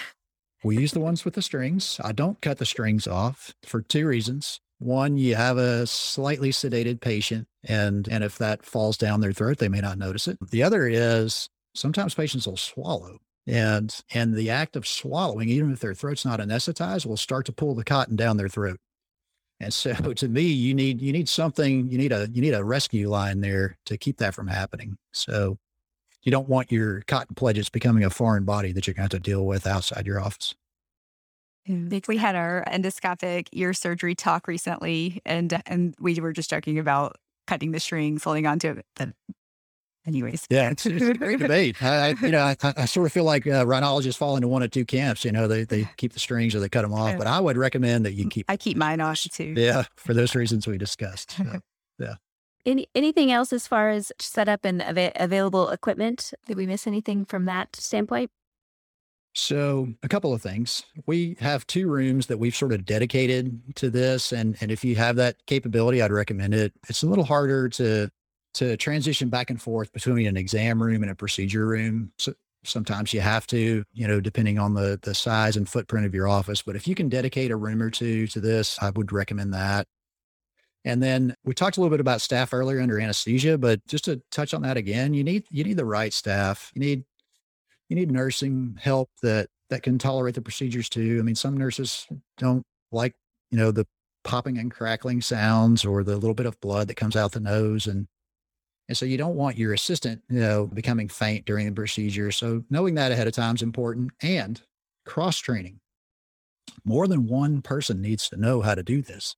we use the ones with the strings. I don't cut the strings off for two reasons. One, you have a slightly sedated patient, and and if that falls down their throat, they may not notice it. The other is sometimes patients will swallow, and and the act of swallowing, even if their throat's not anesthetized, will start to pull the cotton down their throat. And so, to me, you need you need something. You need a you need a rescue line there to keep that from happening. So, you don't want your cotton pledgets becoming a foreign body that you're going to have to deal with outside your office. We had our endoscopic ear surgery talk recently, and and we were just joking about cutting the strings, holding on to it. But anyways, yeah, it's, it's a great debate. I, I, you know, I, I, sort of feel like uh, rhinologists fall into one of two camps. You know, they they keep the strings or they cut them off. But I would recommend that you keep. I keep mine off too. Yeah, for those reasons we discussed. So, yeah. Any anything else as far as setup and av- available equipment? Did we miss anything from that standpoint? So, a couple of things. We have two rooms that we've sort of dedicated to this, and and if you have that capability, I'd recommend it. It's a little harder to to transition back and forth between an exam room and a procedure room. So sometimes you have to, you know, depending on the the size and footprint of your office. But if you can dedicate a room or two to this, I would recommend that. And then we talked a little bit about staff earlier under anesthesia, but just to touch on that again, you need you need the right staff. You need you need nursing help that that can tolerate the procedures too. I mean, some nurses don't like, you know, the popping and crackling sounds or the little bit of blood that comes out the nose and and so you don't want your assistant, you know, becoming faint during the procedure. So knowing that ahead of time is important and cross training. More than one person needs to know how to do this.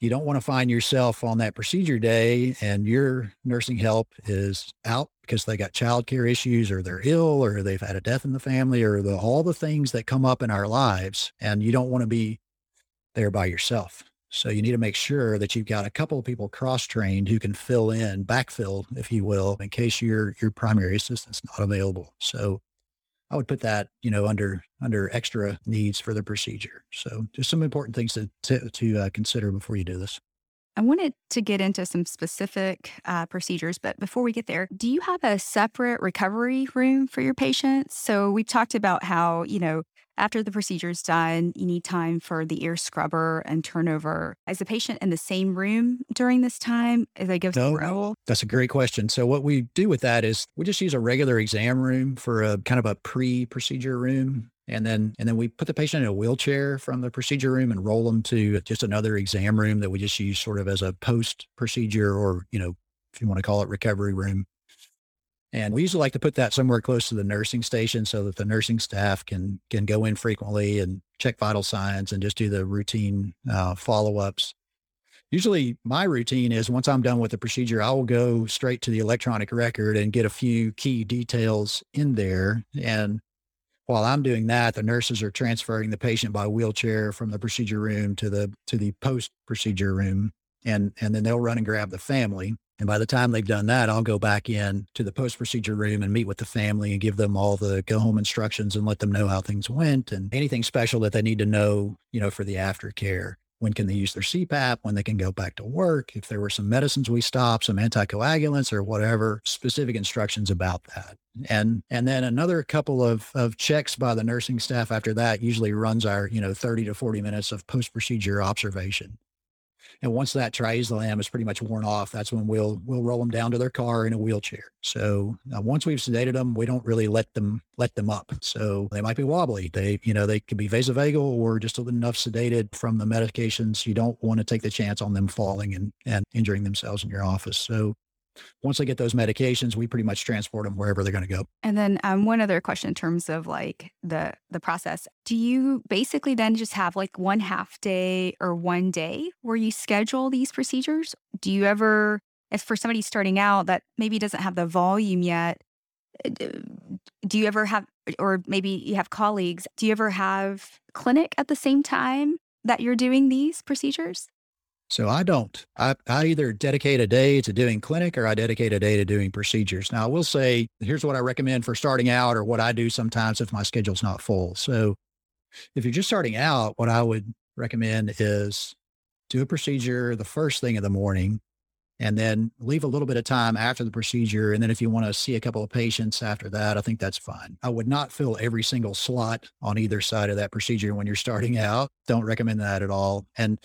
You don't want to find yourself on that procedure day and your nursing help is out because they got childcare issues or they're ill or they've had a death in the family or the, all the things that come up in our lives. And you don't want to be there by yourself. So you need to make sure that you've got a couple of people cross-trained who can fill in, backfill, if you will, in case your your primary assistant's not available. So I would put that, you know, under under extra needs for the procedure. So just some important things to to, to uh, consider before you do this. I wanted to get into some specific uh, procedures, but before we get there, do you have a separate recovery room for your patients? So we talked about how, you know, after the procedure is done, you need time for the ear scrubber and turnover. Is the patient in the same room during this time as they go no, through? That's a great question. So what we do with that is we just use a regular exam room for a kind of a pre-procedure room. And then, and then we put the patient in a wheelchair from the procedure room and roll them to just another exam room that we just use sort of as a post procedure or, you know, if you want to call it recovery room. And we usually like to put that somewhere close to the nursing station so that the nursing staff can can go in frequently and check vital signs and just do the routine uh, follow-ups. Usually my routine is once I'm done with the procedure, I will go straight to the electronic record and get a few key details in there. And while I'm doing that, the nurses are transferring the patient by wheelchair from the procedure room to the to the post procedure room. And and then they'll run and grab the family. And by the time they've done that, I'll go back in to the post procedure room and meet with the family and give them all the go home instructions and let them know how things went and anything special that they need to know, you know, for the aftercare. When can they use their CPAP? When they can go back to work? If there were some medicines we stopped, some anticoagulants or whatever, specific instructions about that. And and then another couple of of checks by the nursing staff after that usually runs our, you know, 30 to 40 minutes of post procedure observation. And once that triazolam is pretty much worn off, that's when we'll we'll roll them down to their car in a wheelchair. So uh, once we've sedated them, we don't really let them let them up. So they might be wobbly. They you know they could be vasovagal or just enough sedated from the medications. You don't want to take the chance on them falling and and injuring themselves in your office. So once they get those medications, we pretty much transport them wherever they're going to go. And then um, one other question in terms of like the the process. Do you basically then just have like one half day or one day where you schedule these procedures? Do you ever, as for somebody starting out that maybe doesn't have the volume yet, uh, do you ever have, or maybe you have colleagues, do you ever have clinic at the same time that you're doing these procedures? So I don't. I, I either dedicate a day to doing clinic or I dedicate a day to doing procedures. Now I will say, here's what I recommend for starting out or what I do sometimes if my schedule's not full. So if you're just starting out, what I would recommend is do a procedure the first thing in the morning and then leave a little bit of time after the procedure. And then if you want to see a couple of patients after that, I think that's fine. I would not fill every single slot on either side of that procedure when you're starting out. Don't recommend that at all. And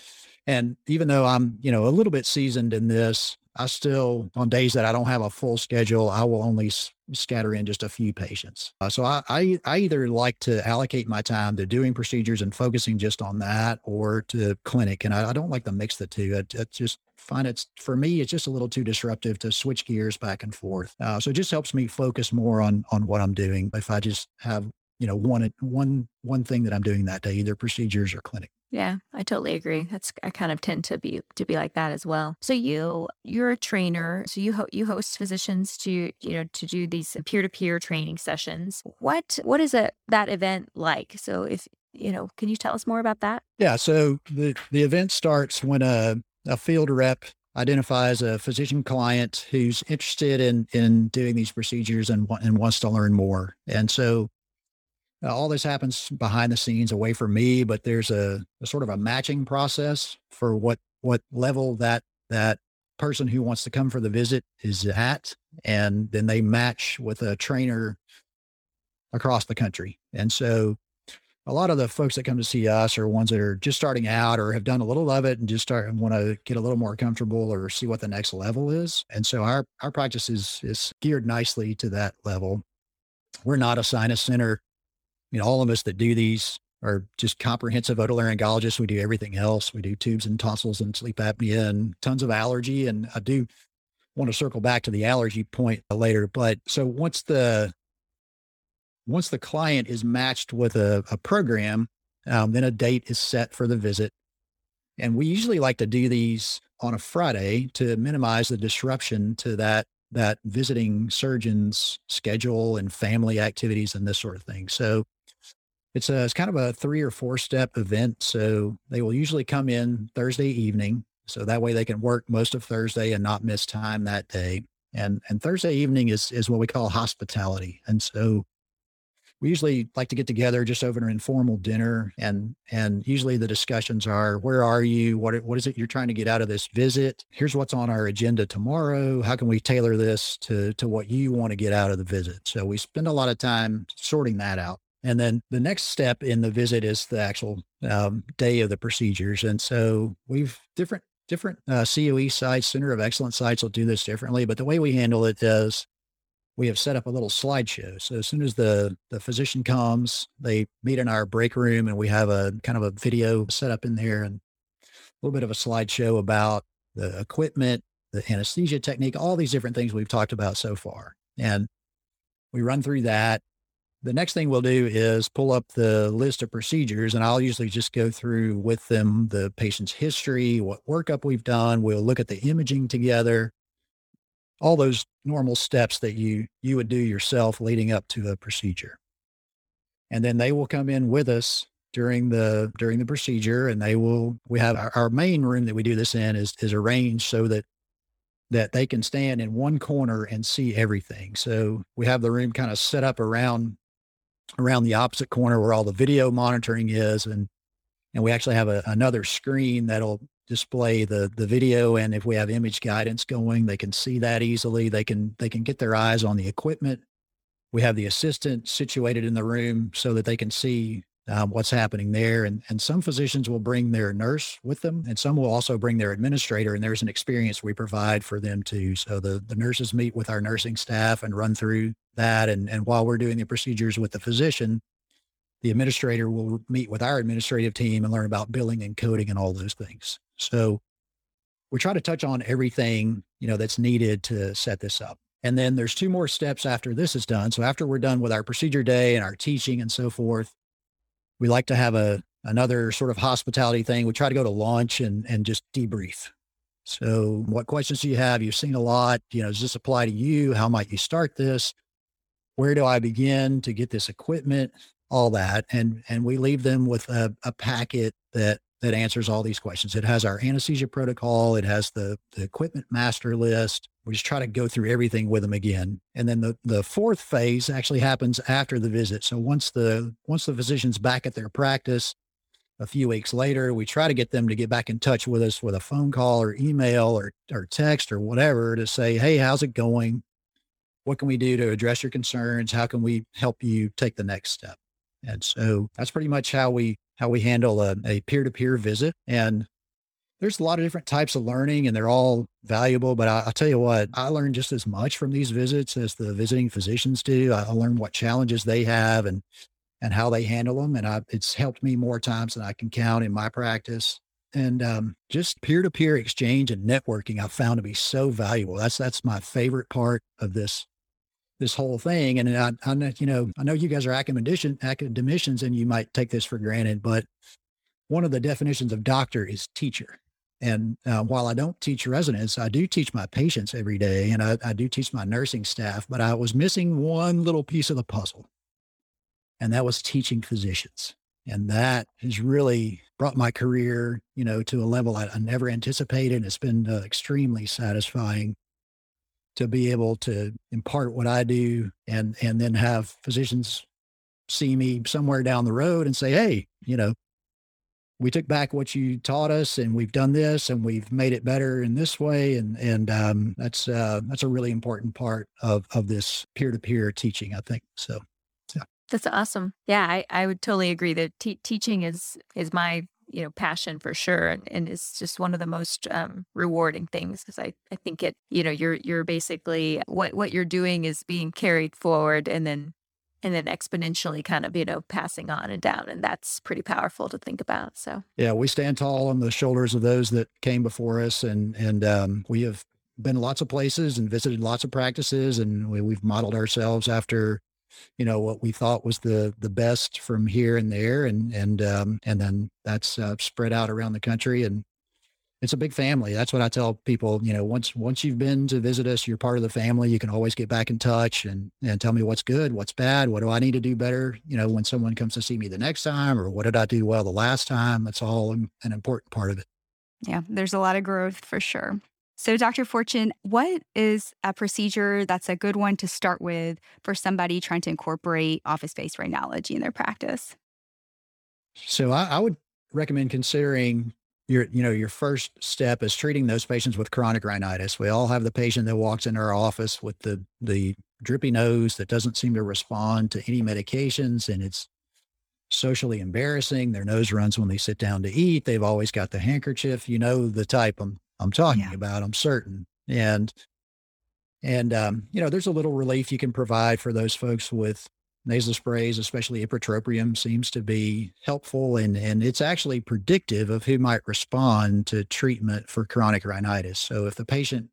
and even though I'm, you know, a little bit seasoned in this, I still, on days that I don't have a full schedule, I will only s- scatter in just a few patients. Uh, so I, I, I either like to allocate my time to doing procedures and focusing just on that or to clinic. And I, I don't like to mix the two. I, I just find it's, for me, it's just a little too disruptive to switch gears back and forth. Uh, so it just helps me focus more on, on what I'm doing. If I just have, you know, one, one, one thing that I'm doing that day, either procedures or clinic. Yeah, I totally agree. That's I kind of tend to be to be like that as well. So you you're a trainer, so you ho- you host physicians to you know to do these peer to peer training sessions. What what is it that event like? So if you know, can you tell us more about that? Yeah. So the the event starts when a a field rep identifies a physician client who's interested in in doing these procedures and and wants to learn more. And so uh, all this happens behind the scenes away from me, but there's a, a sort of a matching process for what what level that that person who wants to come for the visit is at, and then they match with a trainer across the country. And so a lot of the folks that come to see us are ones that are just starting out or have done a little of it and just start and want to get a little more comfortable or see what the next level is. And so our our practice is is geared nicely to that level. We're not a sinus center you know, all of us that do these are just comprehensive otolaryngologists. We do everything else. We do tubes and tonsils and sleep apnea and tons of allergy. And I do want to circle back to the allergy point later. But so once the once the client is matched with a, a program, um, then a date is set for the visit. And we usually like to do these on a Friday to minimize the disruption to that that visiting surgeon's schedule and family activities and this sort of thing. So it's a it's kind of a three or four step event. So they will usually come in Thursday evening. So that way they can work most of Thursday and not miss time that day. And and Thursday evening is is what we call hospitality. And so we usually like to get together just over an informal dinner and and usually the discussions are where are you what what is it you're trying to get out of this visit here's what's on our agenda tomorrow how can we tailor this to to what you want to get out of the visit so we spend a lot of time sorting that out and then the next step in the visit is the actual um, day of the procedures and so we've different different uh, COE sites center of excellence sites will do this differently but the way we handle it is we have set up a little slideshow. So as soon as the, the physician comes, they meet in our break room and we have a kind of a video set up in there and a little bit of a slideshow about the equipment, the anesthesia technique, all these different things we've talked about so far. And we run through that. The next thing we'll do is pull up the list of procedures and I'll usually just go through with them the patient's history, what workup we've done. We'll look at the imaging together all those normal steps that you you would do yourself leading up to a procedure. And then they will come in with us during the during the procedure and they will we have our, our main room that we do this in is is arranged so that that they can stand in one corner and see everything. So we have the room kind of set up around around the opposite corner where all the video monitoring is and and we actually have a, another screen that'll display the the video and if we have image guidance going they can see that easily. They can they can get their eyes on the equipment. We have the assistant situated in the room so that they can see um, what's happening there and and some physicians will bring their nurse with them and some will also bring their administrator and there's an experience we provide for them too. So the the nurses meet with our nursing staff and run through that and and while we're doing the procedures with the physician the administrator will meet with our administrative team and learn about billing and coding and all those things so we try to touch on everything, you know, that's needed to set this up. And then there's two more steps after this is done. So after we're done with our procedure day and our teaching and so forth, we like to have a another sort of hospitality thing. We try to go to lunch and and just debrief. So what questions do you have? You've seen a lot. You know, does this apply to you? How might you start this? Where do I begin to get this equipment? All that. And and we leave them with a, a packet that that answers all these questions. It has our anesthesia protocol. It has the, the equipment master list. We just try to go through everything with them again. And then the, the fourth phase actually happens after the visit. So once the, once the physician's back at their practice a few weeks later, we try to get them to get back in touch with us with a phone call or email or, or text or whatever to say, Hey, how's it going? What can we do to address your concerns? How can we help you take the next step? And so that's pretty much how we how we handle a, a peer-to-peer visit. And there's a lot of different types of learning and they're all valuable. But I, will tell you what, I learn just as much from these visits as the visiting physicians do. I, I learn what challenges they have and and how they handle them. And I, it's helped me more times than I can count in my practice. And um, just peer-to-peer exchange and networking, I've found to be so valuable. That's that's my favorite part of this this whole thing. And I, I know, you know, I know you guys are academician, academicians and you might take this for granted, but one of the definitions of doctor is teacher. And uh, while I don't teach residents, I do teach my patients every day and I, I do teach my nursing staff, but I was missing one little piece of the puzzle. And that was teaching physicians. And that has really brought my career, you know, to a level I, I never anticipated. It's been uh, extremely satisfying to be able to impart what I do and and then have physicians see me somewhere down the road and say, hey, you know, we took back what you taught us and we've done this and we've made it better in this way. And and um, that's uh, that's a really important part of of this peer-to-peer teaching, I think. So yeah. That's awesome. Yeah, I, I would totally agree that teaching is is my you know passion for sure and, and it's just one of the most um, rewarding things because I, I think it you know you're you're basically what what you're doing is being carried forward and then and then exponentially kind of you know passing on and down and that's pretty powerful to think about so. Yeah we stand tall on the shoulders of those that came before us and and um, we have been lots of places and visited lots of practices and we, we've modeled ourselves after you know, what we thought was the the best from here and there, and and um, and then that's uh, spread out around the country, and it's a big family. That's what I tell people. You know, once once you've been to visit us, you're part of the family. You can always get back in touch and and tell me what's good, what's bad, what do I need to do better. You know, when someone comes to see me the next time, or what did I do well the last time. That's all an important part of it. Yeah, there's a lot of growth for sure. So, Dr. Fortune, what is a procedure that's a good one to start with for somebody trying to incorporate office based rhinology in their practice? So, I, I, would recommend considering your, you know, your first step is treating those patients with chronic rhinitis. We all have the patient that walks into our office with the the drippy nose that doesn't seem to respond to any medications, and it's socially embarrassing. Their nose runs when they sit down to eat. They've always got the handkerchief. You know the type I'm I'm talking yeah. about. I'm certain. And and um, you know, there's a little relief you can provide for those folks with nasal sprays, especially ipratropium, seems to be helpful, and and it's actually predictive of who might respond to treatment for chronic rhinitis. So if the patient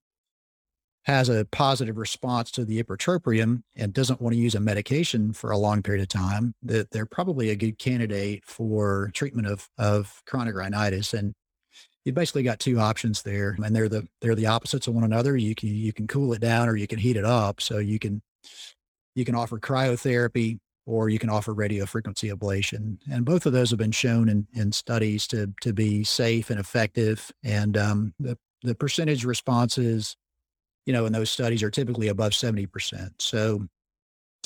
has a positive response to the ipratropium and doesn't want to use a medication for a long period of time, that they're probably a good candidate for treatment of of chronic rhinitis. And you basically got two options there, and they're the they're the opposites of one another. You can you can cool it down or you can heat it up. So you can you can offer cryotherapy or you can offer radio frequency ablation, and both of those have been shown in in studies to to be safe and effective. And um, the the percentage responses, you know, in those studies are typically above seventy percent. So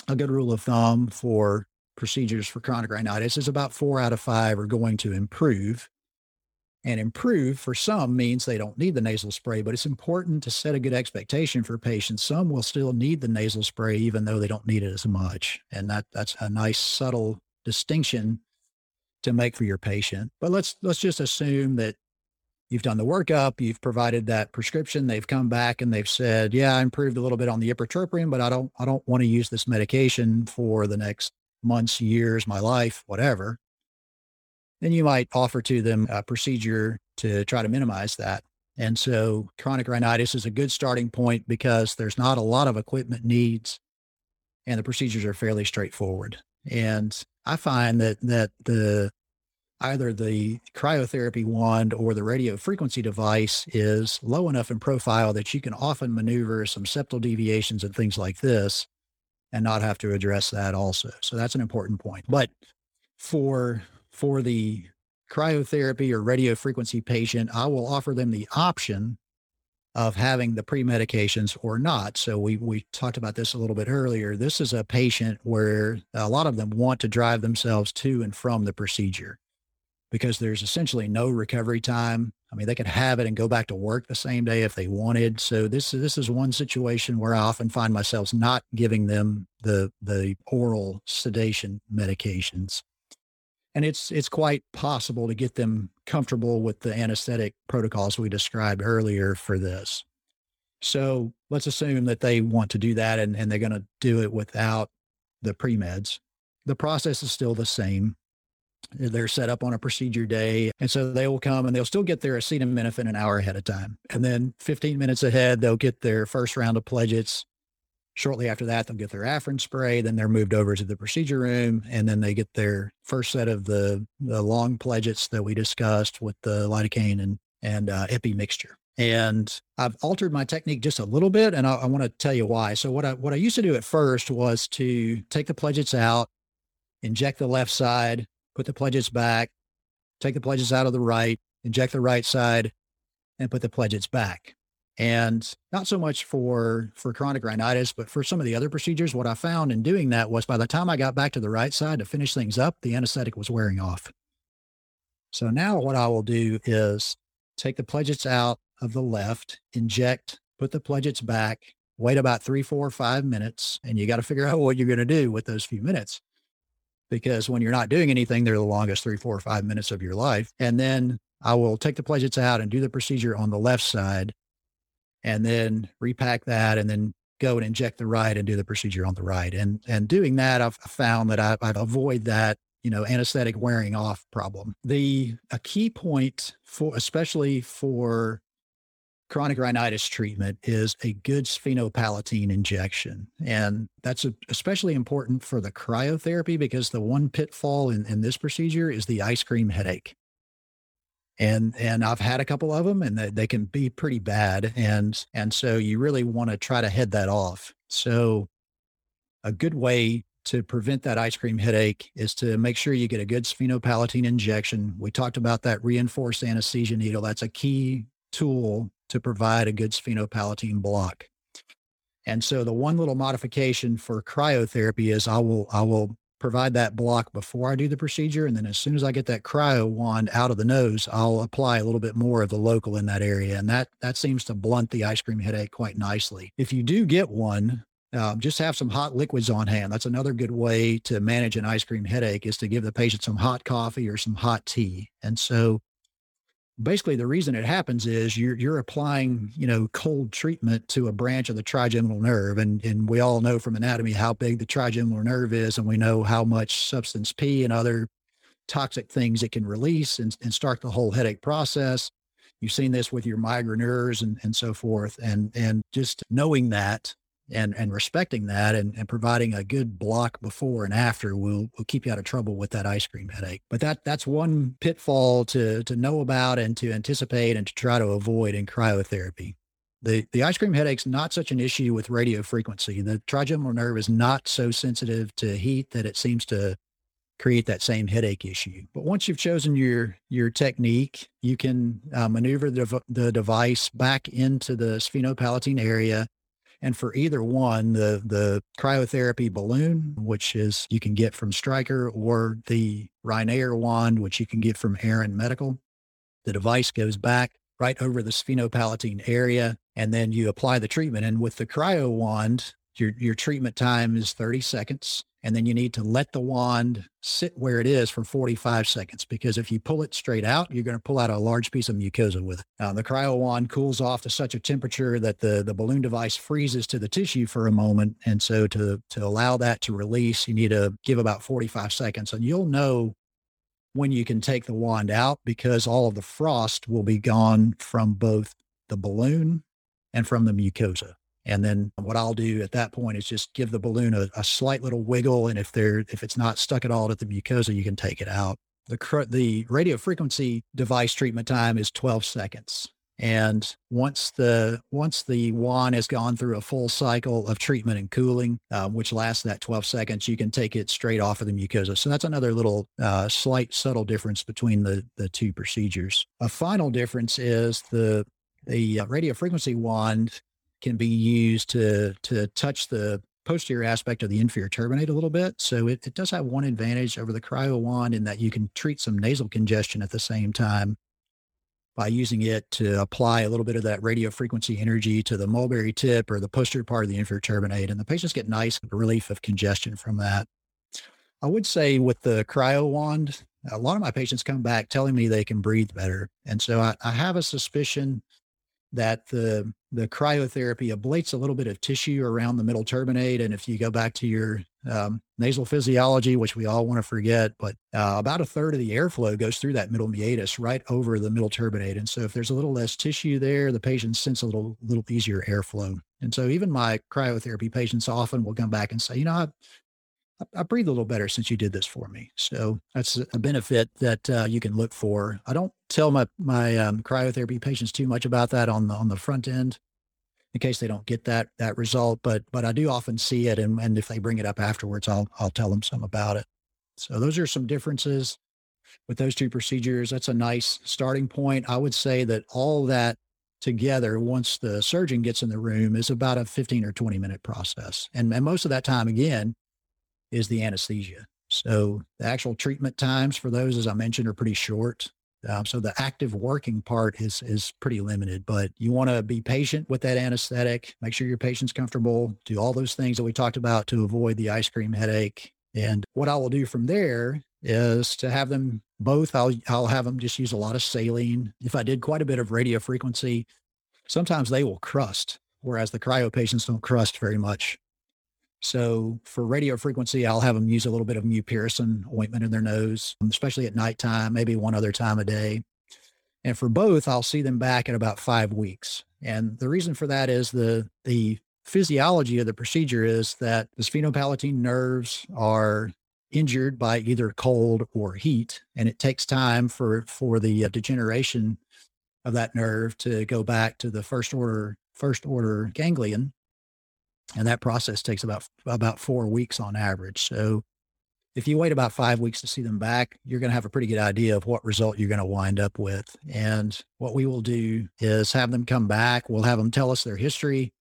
a good rule of thumb for procedures for chronic rhinitis is about four out of five are going to improve and improve for some means they don't need the nasal spray, but it's important to set a good expectation for patients. Some will still need the nasal spray even though they don't need it as much. And that that's a nice subtle distinction to make for your patient. But let's let's just assume that you've done the workup, you've provided that prescription, they've come back and they've said, "Yeah, I improved a little bit on the ipratropium, but I don't I don't want to use this medication for the next months, years, my life, whatever." Then you might offer to them a procedure to try to minimize that. And so chronic rhinitis is a good starting point because there's not a lot of equipment needs and the procedures are fairly straightforward. And I find that that the either the cryotherapy wand or the radio frequency device is low enough in profile that you can often maneuver some septal deviations and things like this and not have to address that also. So that's an important point. But for for the cryotherapy or radiofrequency patient, I will offer them the option of having the pre-medications or not. So we we talked about this a little bit earlier. This is a patient where a lot of them want to drive themselves to and from the procedure because there's essentially no recovery time. I mean, they could have it and go back to work the same day if they wanted. So this this is one situation where I often find myself not giving them the the oral sedation medications and it's it's quite possible to get them comfortable with the anesthetic protocols we described earlier for this. So let's assume that they want to do that and, and they're going to do it without the pre-meds. The process is still the same. They're set up on a procedure day. And so they will come and they'll still get their acetaminophen an hour ahead of time. And then 15 minutes ahead, they'll get their first round of pledgets Shortly after that, they'll get their Afrin spray. Then they're moved over to the procedure room, and then they get their first set of the the long pledgets that we discussed with the lidocaine and and uh, epi mixture. And I've altered my technique just a little bit, and I, I want to tell you why. So what I what I used to do at first was to take the pledgets out, inject the left side, put the pledgets back, take the pledgets out of the right, inject the right side, and put the pledgets back. And not so much for for chronic rhinitis, but for some of the other procedures, what I found in doing that was by the time I got back to the right side to finish things up, the anesthetic was wearing off. So now what I will do is take the pledgets out of the left, inject, put the pledgets back, wait about three, four, five minutes, and you got to figure out what you're going to do with those few minutes. Because when you're not doing anything, they're the longest three, four, five minutes of your life. And then I will take the pledgets out and do the procedure on the left side and then repack that and then go and inject the right and do the procedure on the right. And and doing that, I've found that I, I avoid that you know anesthetic wearing off problem. The a key point for especially for chronic rhinitis treatment is a good sphenopalatine injection. And that's a, especially important for the cryotherapy because the one pitfall in, in this procedure is the ice cream headache. And and I've had a couple of them and they, they can be pretty bad. And and so you really want to try to head that off. So a good way to prevent that ice cream headache is to make sure you get a good sphenopalatine injection. We talked about that reinforced anesthesia needle. That's a key tool to provide a good sphenopalatine block. And so the one little modification for cryotherapy is I will I will provide that block before I do the procedure. And then as soon as I get that cryo wand out of the nose, I'll apply a little bit more of the local in that area. And that that seems to blunt the ice cream headache quite nicely. If you do get one, um, just have some hot liquids on hand. That's another good way to manage an ice cream headache is to give the patient some hot coffee or some hot tea. And so basically the reason it happens is you're you're applying you know cold treatment to a branch of the trigeminal nerve and and we all know from anatomy how big the trigeminal nerve is and we know how much substance p and other toxic things it can release and, and start the whole headache process. You've seen this with your migraineurs and, and so forth and and just knowing that and and respecting that and, and providing a good block before and after will will keep you out of trouble with that ice cream headache. But that that's one pitfall to to know about and to anticipate and to try to avoid in cryotherapy. The the ice cream headache's not such an issue with radio frequency. The trigeminal nerve is not so sensitive to heat that it seems to create that same headache issue. But once you've chosen your your technique, you can uh, maneuver the, the device back into the sphenopalatine area and for either one, the, the cryotherapy balloon, which is you can get from Stryker, or the RhinAer wand, which you can get from Aerin Medical, the device goes back right over the sphenopalatine area, and then you apply the treatment. And with the cryo wand, your, your treatment time is 30 seconds. And then you need to let the wand sit where it is for 45 seconds because if you pull it straight out, you're going to pull out a large piece of mucosa with it. Uh, the cryo wand cools off to such a temperature that the, the balloon device freezes to the tissue for a moment. And so to, to allow that to release, you need to give about 45 seconds. And you'll know when you can take the wand out because all of the frost will be gone from both the balloon and from the mucosa. And then what I'll do at that point is just give the balloon a, a slight little wiggle. And if they're, if it's not stuck at all at the mucosa, you can take it out. The, the radio frequency device treatment time is 12 seconds. And once the once the wand has gone through a full cycle of treatment and cooling, uh, which lasts that 12 seconds, you can take it straight off of the mucosa. So that's another little uh, slight subtle difference between the the two procedures. A final difference is the the uh, radio frequency wand can be used to to touch the posterior aspect of the inferior turbinate a little bit. So it, it does have one advantage over the cryo wand in that you can treat some nasal congestion at the same time by using it to apply a little bit of that radio frequency energy to the mulberry tip or the posterior part of the inferior turbinate. And the patients get nice relief of congestion from that. I would say with the cryo wand, a lot of my patients come back telling me they can breathe better. And so I, I have a suspicion that the the cryotherapy ablates a little bit of tissue around the middle turbinate. And if you go back to your um, nasal physiology, which we all want to forget, but uh, about a third of the airflow goes through that middle meatus right over the middle turbinate. And so if there's a little less tissue there, the patient sense a little little easier airflow. And so even my cryotherapy patients often will come back and say, you know, I, I breathe a little better since you did this for me. So that's a benefit that uh, you can look for. I don't tell my my um, cryotherapy patients too much about that on the on the front end, in case they don't get that that result. But but I do often see it, and and if they bring it up afterwards, I'll I'll tell them some about it. So those are some differences with those two procedures. That's a nice starting point. I would say that all that together once the surgeon gets in the room is about a 15 or 20 minute process and, and most of that time again is the anesthesia. So the actual treatment times for those, as I mentioned, are pretty short. Um, so the active working part is is pretty limited, but you want to be patient with that anesthetic. Make sure your patient's comfortable. Do all those things that we talked about to avoid the ice cream headache. And what I will do from there is to have them both. I'll I'll have them just use a lot of saline. If I did quite a bit of radio frequency, sometimes they will crust, whereas the cryo patients don't crust very much. So for radio frequency, I'll have them use a little bit of mupirocin ointment in their nose, especially at nighttime, maybe one other time a day. And for both, I'll see them back in about five weeks. And the reason for that is the the physiology of the procedure is that the sphenopalatine nerves are injured by either cold or heat, and it takes time for for the uh, degeneration of that nerve to go back to the first order first order ganglion, and that process takes about about four weeks on average. So if you wait about five weeks to see them back, you're going to have a pretty good idea of what result you're going to wind up with. And what we will do is have them come back. We'll have them tell us their history.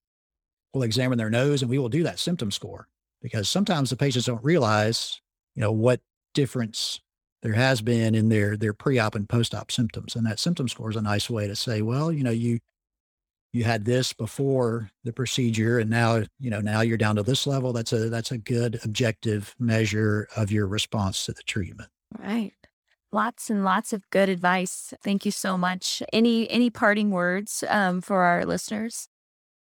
We'll examine their nose and we will do that symptom score because sometimes the patients don't realize, you know, what difference there has been in their, their pre-op and post-op symptoms. And that symptom score is a nice way to say, well, you know, you, you had this before the procedure and now you know now you're down to this level that's a that's a good objective measure of your response to the treatment. Right. Lots and lots of good advice. Thank you so much. Any any parting words um, for our listeners?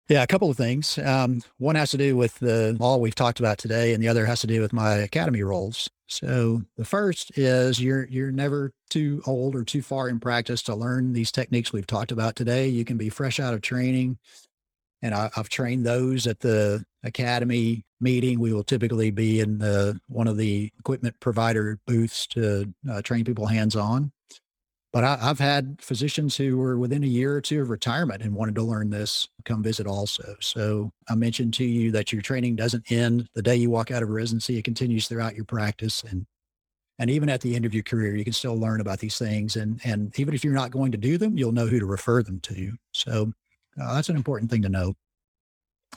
Yeah, a couple of things. Um, one has to do with the all we've talked about today, and the other has to do with my academy roles. So the first is you're you're never too old or too far in practice to learn these techniques we've talked about today. You can be fresh out of training, and I, have trained those at the academy meeting. We will typically be in the one of the equipment provider booths to uh, train people hands on. But I, have had physicians who were within a year or two of retirement and wanted to learn this come visit also. So I mentioned to you that your training doesn't end the day you walk out of residency. It continues throughout your practice. And and even at the end of your career, you can still learn about these things. And and even if you're not going to do them, you'll know who to refer them to. So uh, that's an important thing to know.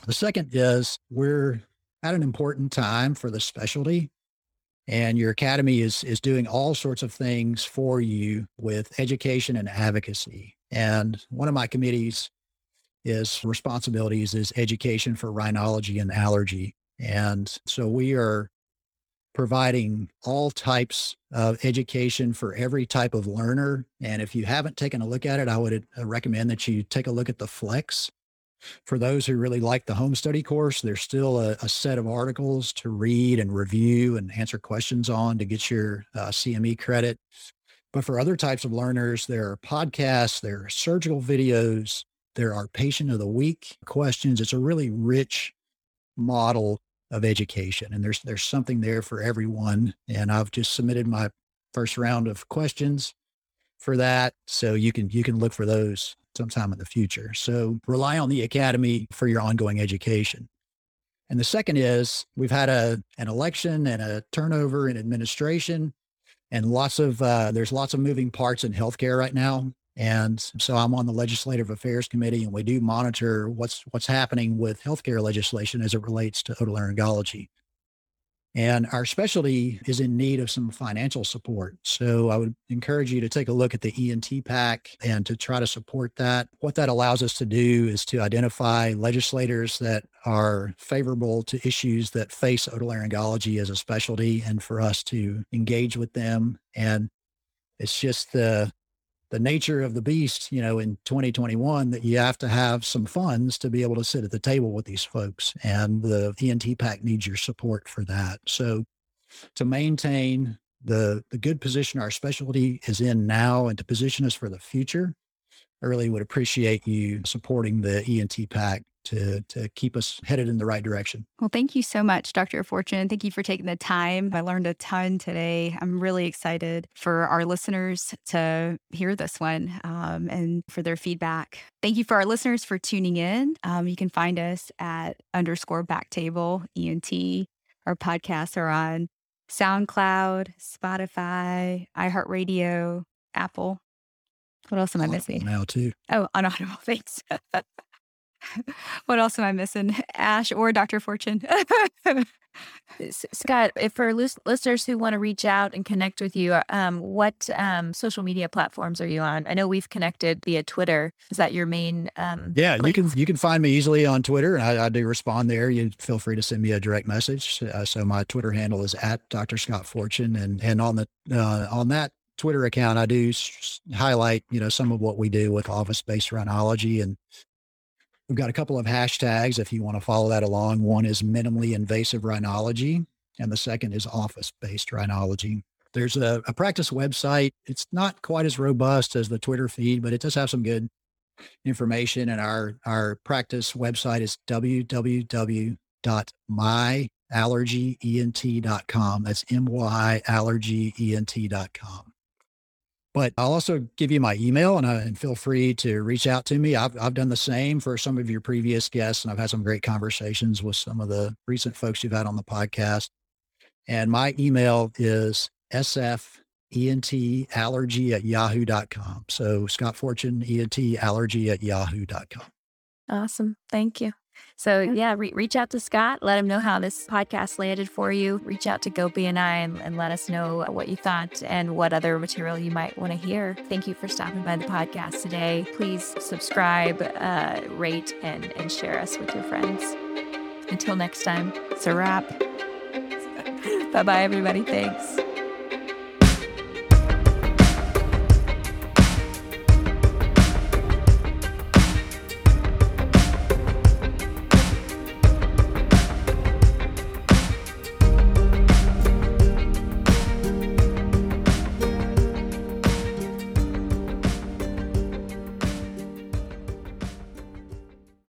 The second is we're at an important time for the specialty and your academy is is doing all sorts of things for you with education and advocacy. And one of my committees is responsibilities is education for rhinology and allergy. And so we are providing all types of education for every type of learner. And if you haven't taken a look at it i would uh, recommend that you take a look at the flex for those who really like the home study course, there's still a, a set of articles to read and review and answer questions on to get your uh, CME credit. But for other types of learners, there are podcasts, there are surgical videos, there are patient of the week questions. It's a really rich model of education, and there's there's something there for everyone. And I've just submitted my first round of questions for that, so you can you can look for those sometime in the future. So rely on the academy for your ongoing education. And the second is we've had a an election and a turnover in administration and lots of uh, there's lots of moving parts in healthcare right now. And so I'm on the legislative affairs committee and we do monitor what's what's happening with healthcare legislation as it relates to otolaryngology. And our specialty is in need of some financial support. So I would encourage you to take a look at the ENT PAC and to try to support that. What that allows us to do is to identify legislators that are favorable to issues that face otolaryngology as a specialty and for us to engage with them. And it's just the the nature of the beast, you know, in 2021 that you have to have some funds to be able to sit at the table with these folks. And the ENT PAC needs your support for that. So to maintain the the good position our specialty is in now and to position us for the future, I really would appreciate you supporting the ENT PAC to to keep us headed in the right direction. Well, thank you so much, Dr. Fortune. Thank you for taking the time. I learned a ton today. I'm really excited for our listeners to hear this one um, and for their feedback. Thank you for our listeners for tuning in. Um, you can find us at underscore backtable ENT. Our podcasts are on SoundCloud, Spotify, iHeartRadio, Apple. What else am I missing? Now too. Oh, on Audible. Thanks. what else am I missing? Ash or Dr. Fortune? Scott, if for listeners who want to reach out and connect with you, um, what um, social media platforms are you on? I know we've connected via Twitter. Is that your main? Um, yeah, place? you can you can find me easily on Twitter, and I, I, do respond there. You feel free to send me a direct message. Uh, so my Twitter handle is at Dr. Scott Fortune, and and on the uh, on that Twitter account, I do highlight you know some of what we do with office based rhinology and We've got a couple of hashtags if you want to follow that along. One is minimally invasive rhinology, and the second is office based rhinology. There's a, a practice website. It's not quite as robust as the Twitter feed, but it does have some good information. And our, our practice website is www.myallergyent.com. That's M-Y allergyent.com. But I'll also give you my email and, uh, and feel free to reach out to me. I've, I've done the same for some of your previous guests, and I've had some great conversations with some of the recent folks you've had on the podcast. And my email is sfentallergy at yahoo.com. So Scott Fortune, ENT allergy at yahoo.com. Awesome. Thank you. So yeah, re- reach out to Scott. Let him know how this podcast landed for you. Reach out to Go BNI and, and let us know what you thought and what other material you might want to hear. Thank you for stopping by the podcast today. Please subscribe, uh, rate, and, and share us with your friends. Until next time, it's a wrap. bye bye, everybody. Thanks.